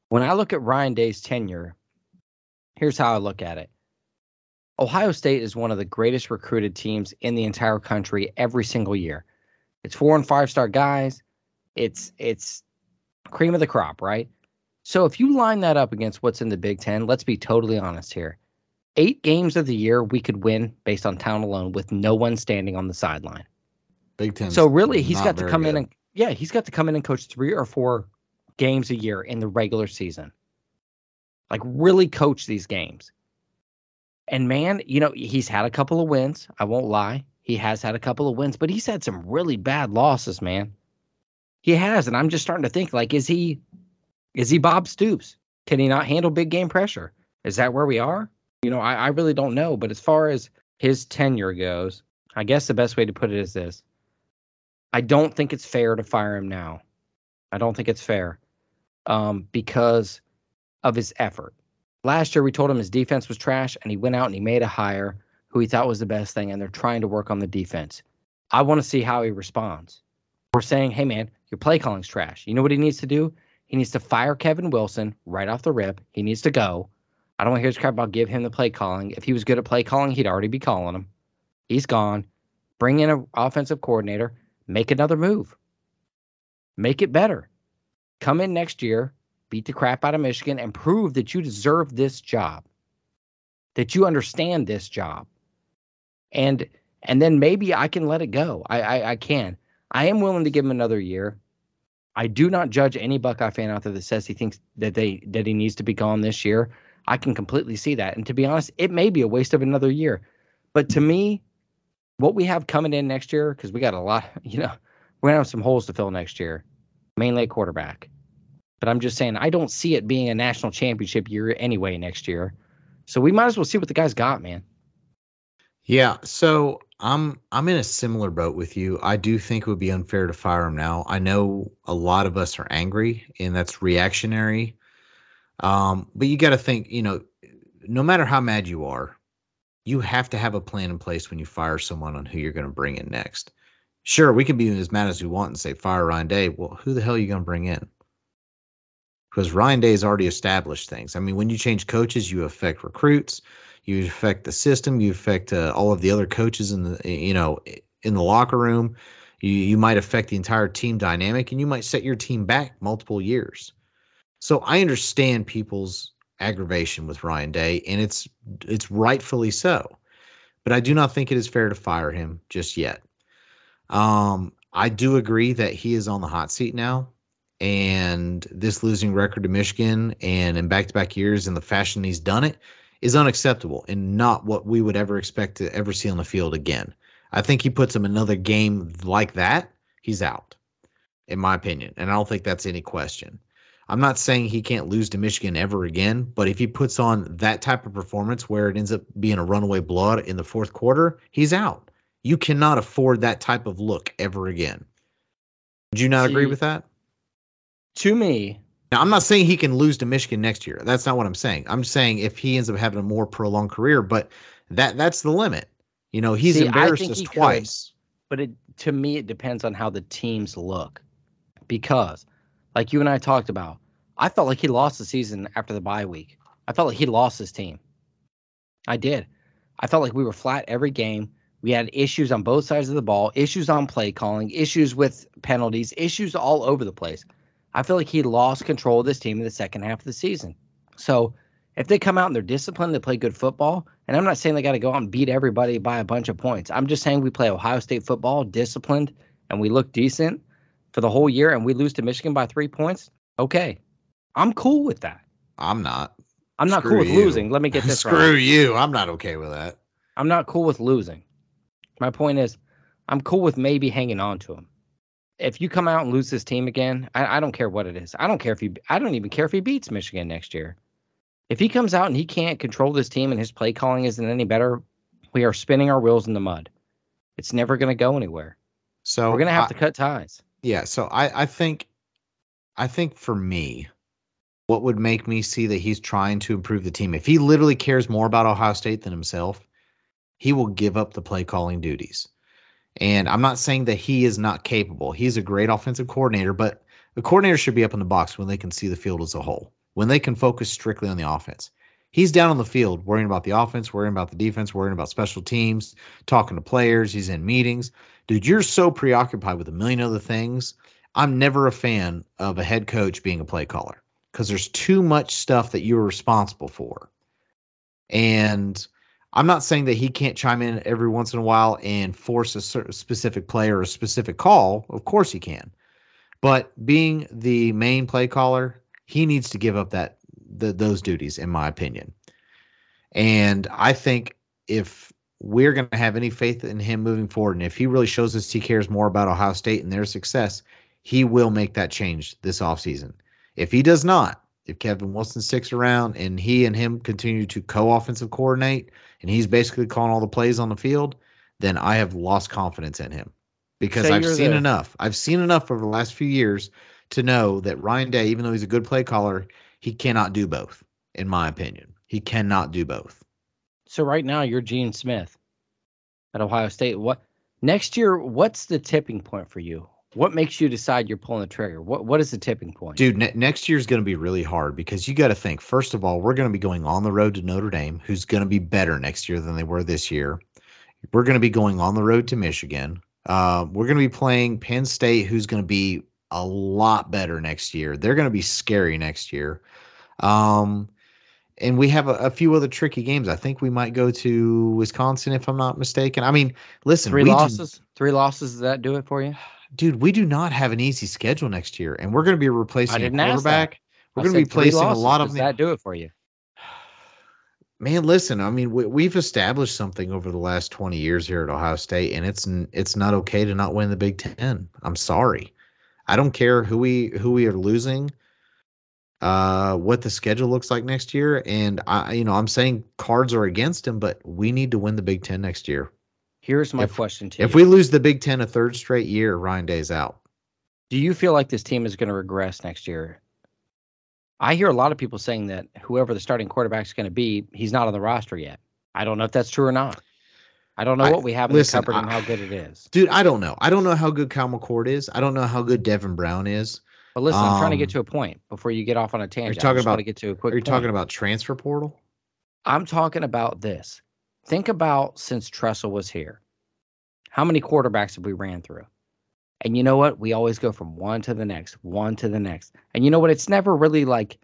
when I look at Ryan Day's tenure, here's how I look at it. Ohio State is one of the greatest recruited teams in the entire country every single year. It's four and five star guys. It's it's cream of the crop, right? So if you line that up against what's in the Big Ten, let's be totally honest here. Eight games of the year we could win based on town alone with no one standing on the sideline. Big Ten. So really he's got to come good. in and yeah, he's got to come in and coach three or four games a year in the regular season. Like really coach these games. And man, you know, he's had a couple of wins. I won't lie. He has had a couple of wins, but he's had some really bad losses, man. He has, and I'm just starting to think like, is he is he Bob Stoops? Can he not handle big game pressure? Is that where we are? You know, I, I really don't know. But as far as his tenure goes, I guess the best way to put it is this. I don't think it's fair to fire him now. I don't think it's fair. Um, because of his effort. Last year, we told him his defense was trash, and he went out and he made a hire who he thought was the best thing, and they're trying to work on the defense. I want to see how he responds. We're saying, hey, man, your play calling's trash. You know what he needs to do? He needs to fire Kevin Wilson right off the rip. He needs to go. I don't want to hear this crap about give him the play calling. If he was good at play calling, he'd already be calling him. He's gone. Bring in an offensive coordinator. Make another move. Make it better. Come in next year, beat the crap out of Michigan, and prove that you deserve this job, that you understand this job, and and then maybe I can let it go. I I, I can. I am willing to give him another year. I do not judge any Buckeye fan out there that says he thinks that they that he needs to be gone this year. I can completely see that. And to be honest, it may be a waste of another year. But to me, what we have coming in next year, because we got a lot, you know, we're gonna have some holes to fill next year. Mainly quarterback. But I'm just saying I don't see it being a national championship year anyway next year. So we might as well see what the guys got, man. Yeah, so I'm I'm in a similar boat with you. I do think it would be unfair to fire him now. I know a lot of us are angry and that's reactionary. Um, but you got to think, you know, no matter how mad you are, you have to have a plan in place when you fire someone on who you're going to bring in next. Sure, we can be as mad as we want and say fire Ryan Day. Well, who the hell are you going to bring in? Because Ryan Day has already established things. I mean, when you change coaches, you affect recruits you affect the system you affect uh, all of the other coaches in the you know in the locker room. You you might affect the entire team dynamic and you might set your team back multiple years. So i understand people's aggravation with ryan day and it's it's rightfully so but i do not think it is fair to fire him just yet. Um i do agree that he is on the hot seat now and this losing record to michigan and in back-to-back years in the fashion he's done it is unacceptable and not what we would ever expect to ever see on the field again. I think he puts him another game like that, he's out, in my opinion. And I don't think that's any question. I'm not saying he can't lose to Michigan ever again, but if he puts on that type of performance where it ends up being a runaway blowout in the fourth quarter, he's out. You cannot afford that type of look ever again. Would you not See, agree with that? To me, now, I'm not saying he can lose to Michigan next year. That's not what I'm saying. I'm saying if he ends up having a more prolonged career, but that that's the limit. You know, he's See, embarrassed us twice. Could, but it to me it depends on how the teams look. Because like you and I talked about, I felt like he lost the season after the bye week. I felt like he lost his team. I did. I felt like we were flat every game. We had issues on both sides of the ball, issues on play calling, issues with penalties, issues all over the place. I feel like he lost control of this team in the second half of the season. So if they come out and they're disciplined, they play good football, and I'm not saying they got to go out and beat everybody by a bunch of points. I'm just saying we play Ohio State football, disciplined, and we look decent for the whole year, and we lose to Michigan by three points. Okay, I'm cool with that. I'm not. I'm not Screw cool with you. losing. Let me get this right. Screw right. you. I'm not okay with that. I'm not cool with losing. My point is, I'm cool with maybe hanging on to him. If you come out and lose this team again, I, I don't care what it is. I don't care if he. I don't even care if he beats Michigan next year. If he comes out and he can't control this team and his play calling isn't any better, we are spinning our wheels in the mud. It's never going to go anywhere. So We're going to have I- to cut ties. Yeah, so I I think I think for me what would make me see that he's trying to improve the team if he literally cares more about Ohio State than himself, he will give up the play calling duties. And I'm not saying that he is not capable. He's a great offensive coordinator, but the coordinator should be up in the box when they can see the field as a whole, when they can focus strictly on the offense. He's down on the field worrying about the offense, worrying about the defense, worrying about special teams, talking to players. He's in meetings. Dude, you're so preoccupied with a million other things. I'm never a fan of a head coach being a play caller because there's too much stuff that you're responsible for. And I'm not saying that he can't chime in every once in a while and force a certain specific play or a specific call. Of course he can. But being the main play caller, he needs to give up that the, those duties, in my opinion. And I think if we're going to have any faith in him moving forward, and if he really shows us he cares more about Ohio State and their success, he will make that change this offseason. If he does not, if Kevin Wilson sticks around and he and him continue to co-offensive coordinate and he's basically calling all the plays on the field, then I have lost confidence in him because So I've seen enough. I've seen enough over the last few years to know that Ryan Day, even though he's a good play caller, he cannot do both, in my opinion. He cannot do both. So right now you're Gene Smith at Ohio State. What next year? What's the tipping point for you? What makes you decide you're pulling the trigger? What What is the tipping point? Dude, ne- next year's going to be really hard because you got to think. First of all, we're going to be going on the road to Notre Dame, who's going to be better next year than they were this year. We're going to be going on the road to Michigan. Uh, we're going to be playing Penn State, who's going to be a lot better next year. They're going to be scary next year. Um, and we have a, a few other tricky games. I think we might go to Wisconsin, if I'm not mistaken. I mean, listen, Three we do- losses. Three losses. Does that do it for you? Dude, we do not have an easy schedule next year, and we're going to be replacing a didn't ask that. quarterback. We're going to be said three placing a lot of Does that do it for you? man. Listen, I mean, we, we've established something over the last twenty years here at Ohio State, and it's it's not okay to not win the Big Ten. I'm sorry. I don't care who we who we are losing, uh, what the schedule looks like next year, and I, you know, I'm saying cards are against him, but we need to win the Big Ten next year. Here's my If- question to If you: If we lose the Big Ten a third straight year, Ryan Day's out. Do you feel like this team is going to regress next year? I hear a lot of people saying that whoever the starting quarterback is going to be, he's not on the roster yet. I don't know if that's true or not. I don't know I- what we have in listen, the cupboard and how good it is. Dude, I don't know. I don't know how good Kyle McCord is. I don't know how good Devin Brown is. But listen, I'm trying to get Um, to a point before you get off on a tangent. talking I just want about- to get to a quick. Are you point. talking about transfer portal? I'm talking about this. Think about since Tressel was here. How many quarterbacks have we ran through? And you know what? We always go from one to the next, one to the next. And you know what? It's never really like,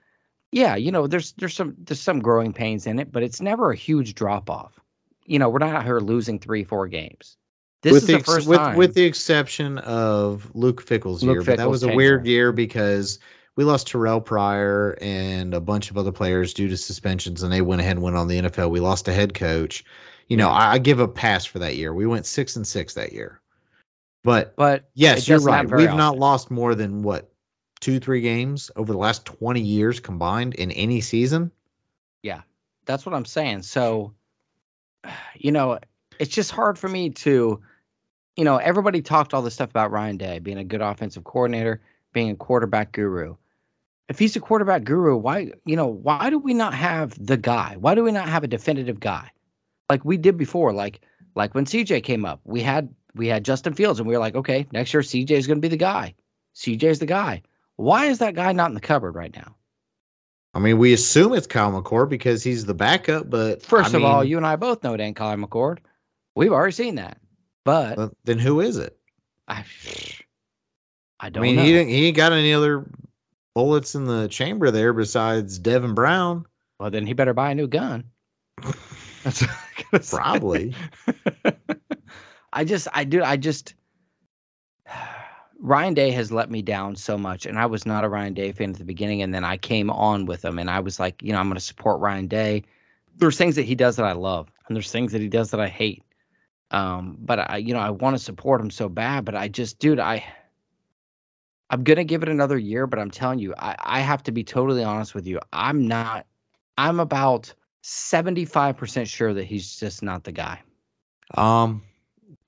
yeah, you know, there's there's some there's some growing pains in it, but it's never a huge drop off. You know, we're not out here losing three, four games. This with is the, ex- first with, time. with the exception of Luke Fickell's Luke year, but that was a weird year because we lost Terrell Pryor and a bunch of other players due to suspensions, and they went ahead and went on the NFL. We lost a head coach. You know, I, I give a pass for that year. We went six and six that year. But but yes, you're right. We've not lost more than what two, three games over the last 20 years combined in any season. Yeah, that's what I'm saying. So, you know, it's just hard for me to, you know, everybody talked all this stuff about Ryan Day being a good offensive coordinator, being a quarterback guru. If he's a quarterback guru, why, you know, why do we not have the guy? Why do we not have a definitive guy like we did before? Like, like when CJ came up, we had we had Justin Fields, and we were like, okay, next year CJ is going to be the guy. CJ is the guy. Why is that guy not in the cupboard right now? I mean, we assume it's Kyle McCord because he's the backup, but First I of all, you and I both know it ain't Colin McCord. We've already seen that. But but then who is it? I, I I don't mean, know. he didn't. He ain't got any other bullets in the chamber there besides Devin Brown. well, then he better buy a new gun. That's what I gotta say. Probably. I just, I do, I just. Ryan Day has let me down so much, and I was not a Ryan Day fan at the beginning, and then I came on with him, and I was like, you know, I'm going to support Ryan Day. There's things that he does that I love. and there's things that he does that I hate. Um, but I, you know, I want to support him so bad, but I just, dude, I, I'm gonna give it another year, but I'm telling you, I, I have to be totally honest with you. I'm not. I'm about 75% sure that he's just not the guy. Um,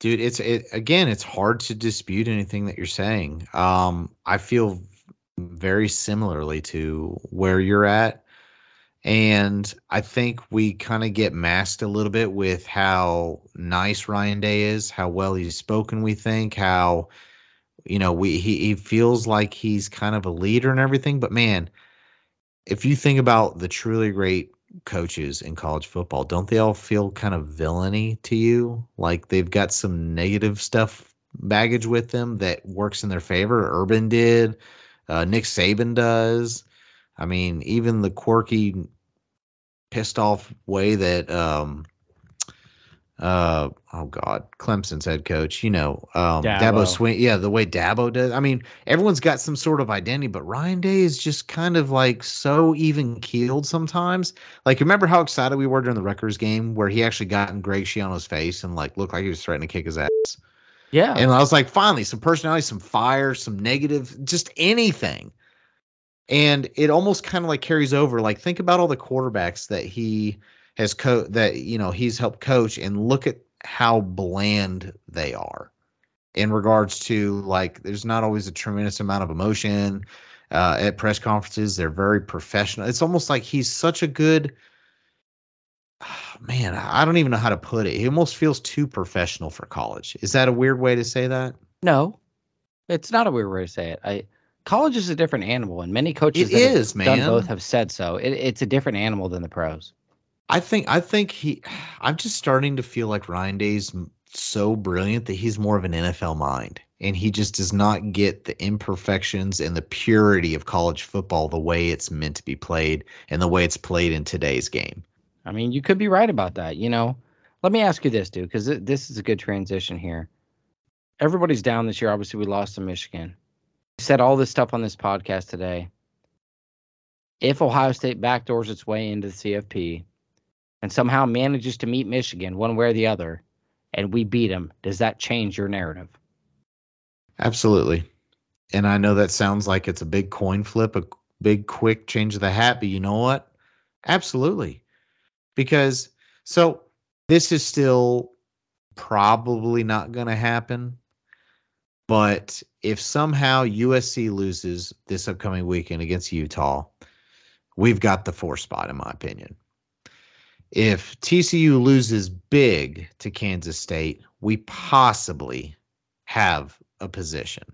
dude, it's it again. It's hard to dispute anything that you're saying. Um, I feel very similarly to where you're at. And I think we kind of get masked a little bit with how nice Ryan Day is, how well he's spoken, we think, how you know, we he, he feels like he's kind of a leader and everything, but man, if you think about the truly great coaches in college football, don't they all feel kind of villainy to you? Like they've got some negative stuff baggage with them that works in their favor. Urban did, uh, Nick Saban does. I mean, even the quirky, pissed off way that um, uh oh god clemson's head coach you know um dabo, dabo. Swing yeah the way dabo does i mean everyone's got some sort of identity but ryan day is just kind of like so even keeled sometimes. Like remember how excited we were during the Rutgers game where he actually got in greg schiano's face and like looked like he was threatening to kick his ass? Yeah. And i was like finally some personality some fire some negative just anything. And it almost kind of like carries over. Like think about all the quarterbacks that he has co that you know he's helped coach and look at how bland they are in regards to like there's not always a tremendous amount of emotion uh, at press conferences. They're very professional. It's almost like he's such a good man i don't even know how to put it. He almost feels too professional for college. Is that a weird way to say that? No. It's not a weird way to say it. I college is a different animal and many coaches it is man both have said so. It, it's a different animal than the pros I think I think he I'm just starting to feel like Ryan Day's so brilliant that he's more of an NFL mind and he just does not get the imperfections and the purity of college football the way it's meant to be played and the way it's played in today's game. I mean, you could be right about that, you know. Let me ask you this, dude, cuz this is a good transition here. Everybody's down this year. Obviously, we lost to Michigan. We said all this stuff on this podcast today. If Ohio State backdoors its way into the CFP, and somehow manages to meet Michigan one way or the other, and we beat them, does that change your narrative? Absolutely. And I know that sounds like it's a big coin flip, a big quick change of the hat, but you know what? Absolutely. Because so this is still probably not going to happen. But if somehow USC loses this upcoming weekend against Utah, we've got the four spot, in my opinion if TCU loses big to Kansas State, we possibly have a position.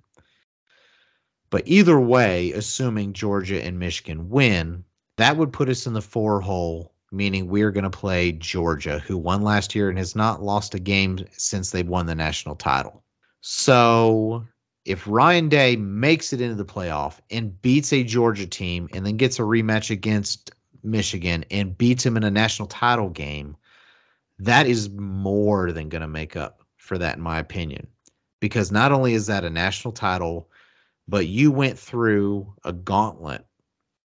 But either way, assuming Georgia and Michigan win, that would put us in the four hole, meaning we're going to play Georgia, who won last year and has not lost a game since they won the national title. So if Ryan Day makes it into the playoff and beats a Georgia team and then gets a rematch against Michigan and beats him in a national title game, that is more than going to make up for that, in my opinion. Because not only is that a national title, but you went through a gauntlet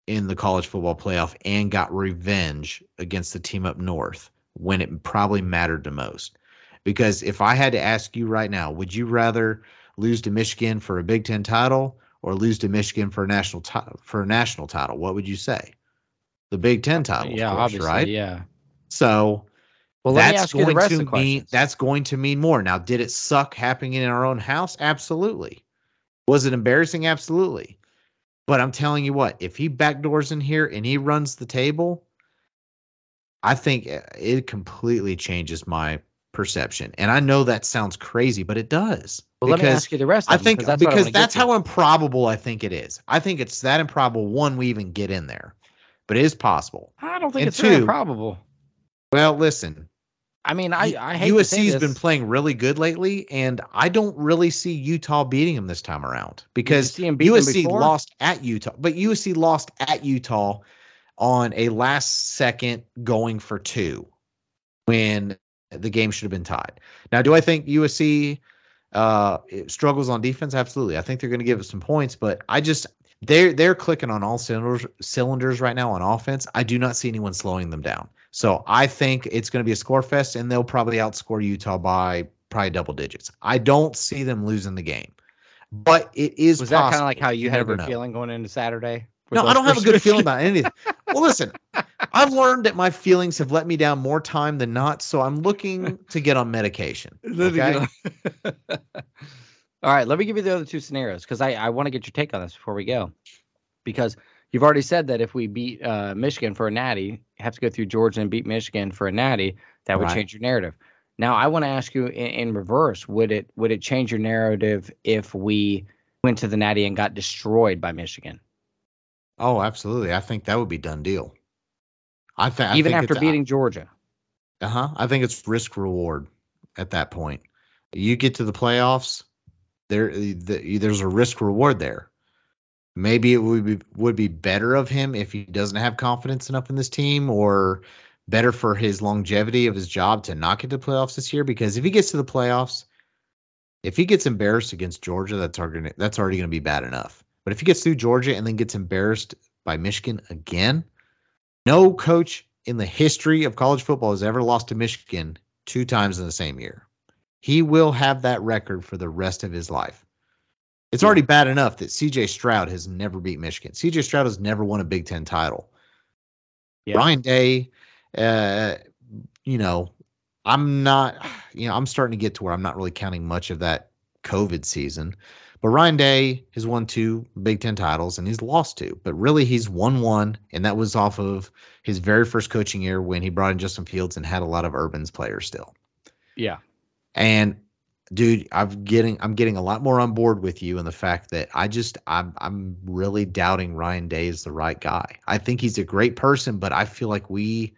in the college football playoff and got revenge against the team up north when it probably mattered the most. Because if I had to ask you right now, would you rather lose to Michigan for a Big Ten title or lose to Michigan for a national for a national title? What would you say? The Big Ten title. Yeah, course, obviously, right? Yeah. So well, that's going to mean that's going to mean more. Now, did it suck happening in our own house? Absolutely. Was it embarrassing? Absolutely. But I'm telling you what, if he backdoors in here and he runs the table, I think eh, it completely changes my perception. And I know that sounds crazy, but it does. Well, because let me ask you the rest. I think because that's, because that's how improbable I think it is. I think it's that improbable. One, we even get in there but it is possible. I don't think and it's two, probable. Well, listen. I mean, I, I hate USC's been playing really good lately, and I don't really see Utah beating them this time around because USC lost at Utah, but USC lost at Utah on a last second going for two when the game should have been tied. Now, do I think USC uh, struggles on defense? Absolutely. I think they're going to give us some points, but I just they're they're clicking on all cylinders cylinders right now on offense. I do not see anyone slowing them down. So I think it's going to be a score fest, and they'll probably outscore Utah by probably double digits. I don't see them losing the game, but it is. Was that kind of like how you, you had a feeling going into Saturday? No, I don't have a good feeling about anything. well, listen, I've learned that my feelings have let me down more time than not, so I'm looking to get on medication. Okay? All right, let me give you the other two scenarios because I, I want to get your take on this before we go. Because you've already said that if we beat uh, Michigan for a natty, have to go through Georgia and beat Michigan for a natty, that would right. change your narrative. Now, I want to ask you in, in, reverse: would it would it change your narrative if we went to the natty and got destroyed by Michigan? Oh, absolutely. I think that would be done deal. I, th- I even after beating Georgia. Uh huh. I think it's risk reward at that point. You get to the playoffs, there eh, the, there's a risk reward there. Maybe it would be would be better of him if he doesn't have confidence enough in this team, or better for his longevity of his job to not get to playoffs this year. Because if he gets to the playoffs, if he gets embarrassed against Georgia, that's already that's already going to be bad enough. But if he gets through Georgia and then gets embarrassed by Michigan again, no coach in the history of college football has ever lost to Michigan two times in the same year. He will have that record for the rest of his life. It's already bad enough that CJ Stroud has never beat Michigan. CJ Stroud has never won a Big Ten title. Yeah. Ryan Day, uh, you know, I'm not, you know, I'm starting to get to where I'm not really counting much of that COVID season. But Ryan Day has won two Big Ten titles and he's lost two. But really, he's won one, and that was off of his very first coaching year when he brought in Justin Fields and had a lot of Urban's players still. Yeah. And dude, I'm getting I'm getting a lot more on board with you in the fact that I just I'm I'm really doubting Ryan Day is the right guy. I think he's a great person, but I feel like we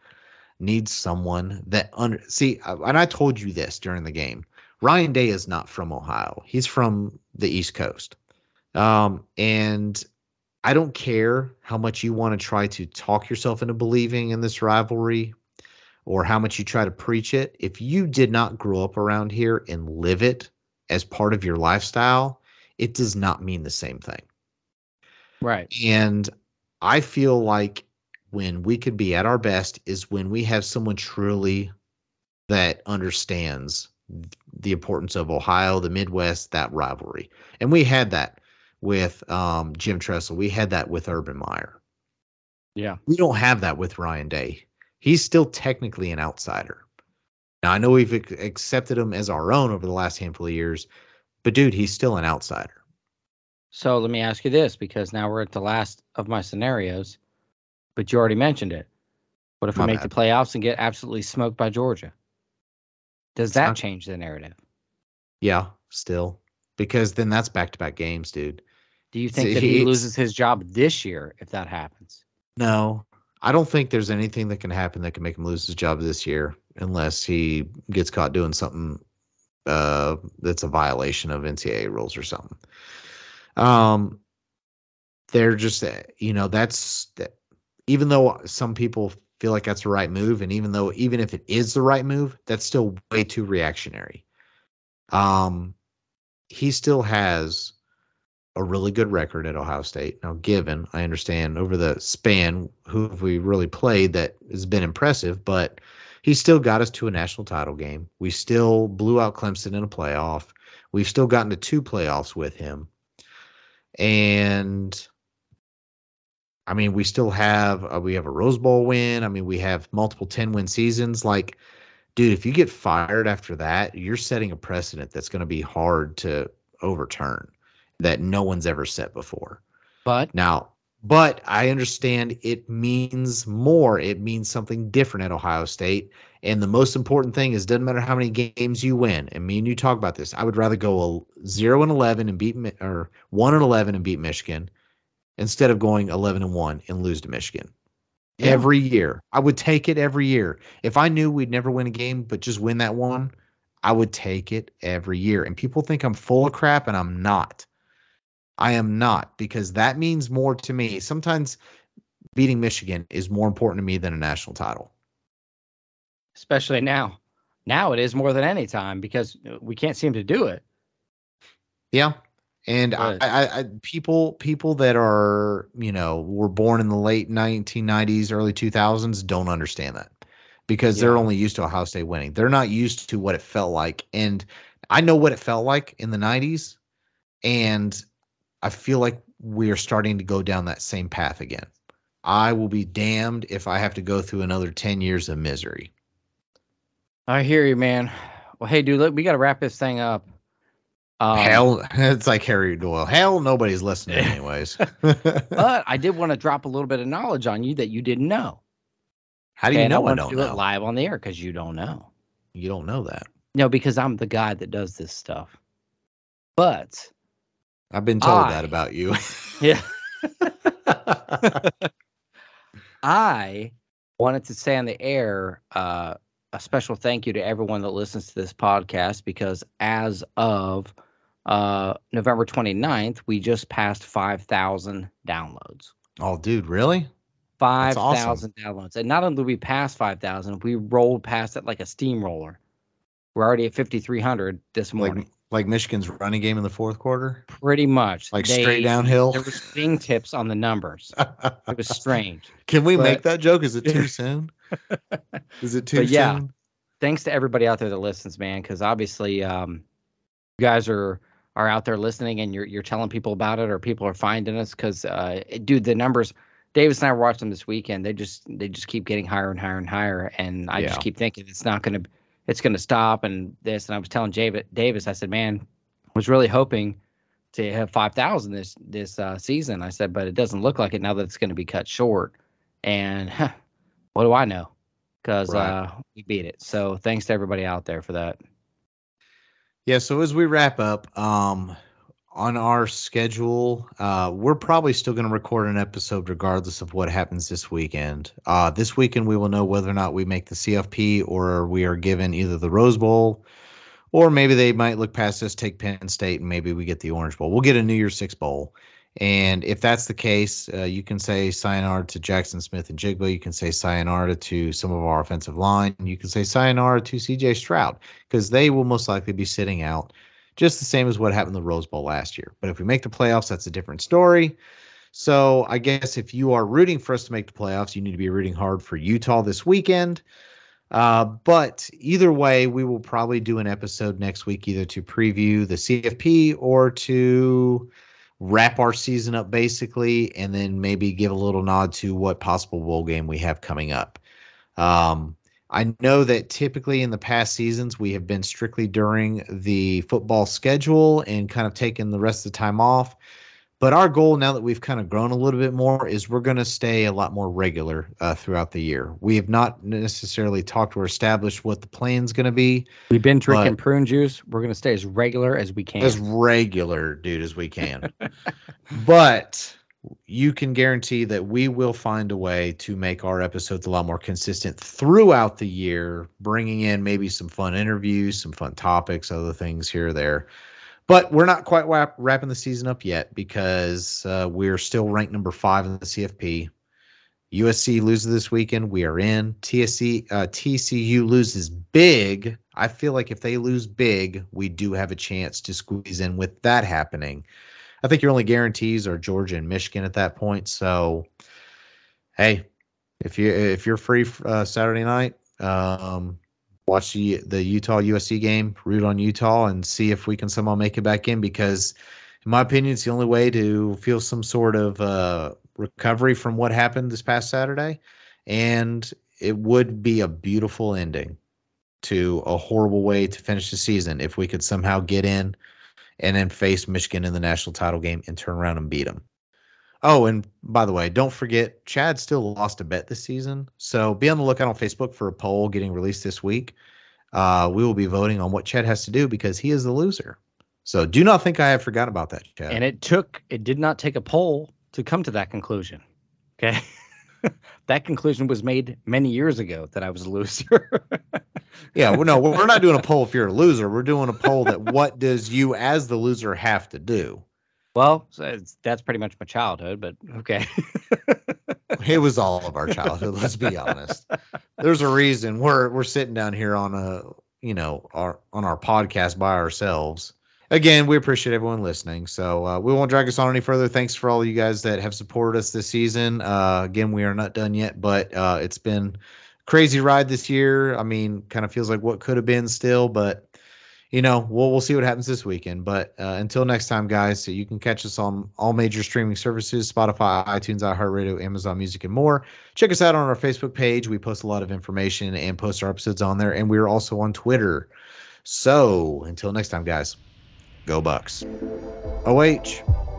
need someone that under see and I told you this during the game. Ryan Day is not from Ohio. He's from the East Coast. Um, and I don't care how much you want to try to talk yourself into believing in this rivalry or how much you try to preach it, if you did not grow up around here and live it as part of your lifestyle, it does not mean the same thing. Right. And I feel like when we could be at our best is when we have someone truly that understands the importance of Ohio, the Midwest, that rivalry. And we had that with um, Jim Tressel. We had that with Urban Meyer. Yeah. We don't have that with Ryan Day he's still technically an outsider. Now I know we've accepted him as our own over the last handful of years, but dude, he's still an outsider. So let me ask you this because now we're at the last of my scenarios, but you already mentioned it. What if we make bad. the playoffs and get absolutely smoked by Georgia? Does that not, change the narrative? Yeah, still. Because then that's back to back games, dude. Do you think that he loses his job this year if that happens? No, I don't think there's anything that can happen that can make him lose his job this year unless he gets caught doing something uh, that's a violation of NCAA rules or something. Um, they're just, uh, you know, that's that. Even though some people feel like that's the right move, and even though even if it is the right move, that's still way too reactionary. Um, he still has a really good record at Ohio State. Now, given I understand over the span who have we really played that has been impressive, but he still got us to a national title game. We still blew out Clemson in a playoff. We've still gotten to two playoffs with him. And I mean, we still have uh, we have a Rose Bowl win. I mean, we have multiple 10 win seasons like dude, if you get fired after that, you're setting a precedent that's going to be hard to overturn that no one's ever set before. But now, but I understand it means more. It means something different at Ohio State. And the most important thing is doesn't matter how many games you win. And me and you talk about this. I would rather go a zero and eleven and beat or one and eleven and beat Michigan instead of going eleven and one and lose to Michigan. Yeah. Every year. I would take it every year. If I knew we'd never win a game, but just win that one, I would take it every year. And people think I'm full of crap, and I'm not. I am not because that means more to me. Sometimes beating Michigan is more important to me than a national title. Especially now. Now it is more than any time because we can't seem to do it. Yeah. And I, I, I, people people that are you know were born in the late 1990s, early 2000s don't understand that because yeah. they're only used to Ohio State winning. They're not used to what it felt like. And I know what it felt like in the 90s, and I feel like we are starting to go down that same path again. I will be damned if I have to go through another 10 years of misery. I hear you, man. Well, hey, dude, look, we got to wrap this thing up. Um, Hell, it's like Harry Doyle. Hell, nobody's listening, anyways. but I did want to drop a little bit of knowledge on you that you didn't know. How do you know I, I don't do know? It live on the air because you don't know. You don't know that. No, because I'm the guy that does this stuff. But I've been told I, that about you. yeah. I wanted to say on the air uh, a special thank you to everyone that listens to this podcast because as of uh, November 29th, we just passed 5,000 downloads. Oh, dude, really? 5,000 awesome. downloads. And not only did we pass 5,000, we rolled past it like a steamroller. We're already at 5,300 this morning. Like, like Michigan's running game in the fourth quarter? Pretty much. Like they, straight downhill? There was fingertips on the numbers. it was strange. Can we but, make that joke? Is it too soon? Is it too yeah, soon? Thanks to everybody out there that listens, man, because obviously um, you guys are are out there listening and you're you're telling people about it or people are finding us because uh, dude, the numbers Davis and I watched them this weekend. They just they just keep getting higher and higher and higher, and I yeah. just keep thinking it's not going to it's going to stop and this. And I was telling David Davis, I said, man, I was really hoping to have five thousand this this uh, season. I said, but it doesn't look like it now that it's going to be cut short. And huh, what do I know? Because right. uh, we beat it. So thanks to everybody out there for that. Yeah. So as we wrap up, um, on our schedule, uh, we're probably still going to record an episode regardless of what happens this weekend. Uh, this weekend, we will know whether or not we make the CFP or we are given either the Rose Bowl or maybe they might look past us, take Penn State, and maybe we get the Orange Bowl. We'll get a New Year's Six Bowl. And if that's the case, uh, you can say sayonara to Jackson Smith-Njigba. You can say sayonara to some of our offensive line. You can say sayonara to CJ Stroud because they will most likely be sitting out just the same as what happened in the Rose Bowl last year. But if we make the playoffs, that's a different story. So I guess if you are rooting for us to make the playoffs, you need to be rooting hard for Utah this weekend. Uh, but either way, we will probably do an episode next week either to preview the CFP or to wrap our season up basically, and then maybe give a little nod to what possible bowl game we have coming up. Um, I know that typically in the past seasons we have been strictly during the football schedule and kind of taken the rest of the time off. But our goal now that we've kind of grown a little bit more is we're going to stay a lot more regular uh, throughout the year. We have not necessarily talked or established what the plan's going to be. We've been drinking prune juice. We're going to stay as regular as we can. As regular, dude, as we can. but you can guarantee that we will find a way to make our episodes a lot more consistent throughout the year, bringing in maybe some fun interviews, some fun topics, other things here or there. But we're not quite wrap, wrapping the season up yet because uh, we're still ranked number five in the CFP. USC loses this weekend. We are in. TSC, uh, TCU loses big. I feel like if they lose big, we do have a chance to squeeze in with that happening. I think your only guarantees are Georgia and Michigan at that point. So, hey, if you if you're free uh, Saturday night, um, watch the the Utah USC game, root on Utah, and see if we can somehow make it back in. Because, in my opinion, it's the only way to feel some sort of uh, recovery from what happened this past Saturday, and it would be a beautiful ending to a horrible way to finish the season if we could somehow get in and then face Michigan in the national title game and turn around and beat them. Oh, and by the way, don't forget Chad still lost a bet this season. So be on the lookout on Facebook for a poll getting released this week. Uh, we will be voting on what Chad has to do because he is the loser. So do not think I have forgot about that, Chad. And it took it did not take a poll to come to that conclusion. Okay. that conclusion was made many years ago that I was a loser. yeah, well, no, we're not doing a poll if you're a loser. We're doing a poll that what does you as the loser have to do? Well, so that's pretty much my childhood, but okay. it was all of our childhood. Let's be honest. There's a reason we're we're sitting down here on a you know our on our podcast by ourselves again, we appreciate everyone listening. So uh, we won't drag us on any further. Thanks for all you guys that have supported us this season. Uh, again, we are not done yet, but uh, it's been crazy ride this year. I mean, kind of feels like what could have been still, but you know, we'll we'll see what happens this weekend. But uh, until next time, guys, so you can catch us on all major streaming services: Spotify, iTunes, iHeartRadio, Amazon Music, and more. Check us out on our Facebook page. We post a lot of information and post our episodes on there, and we are also on Twitter. So until next time, guys, go Bucks. OH.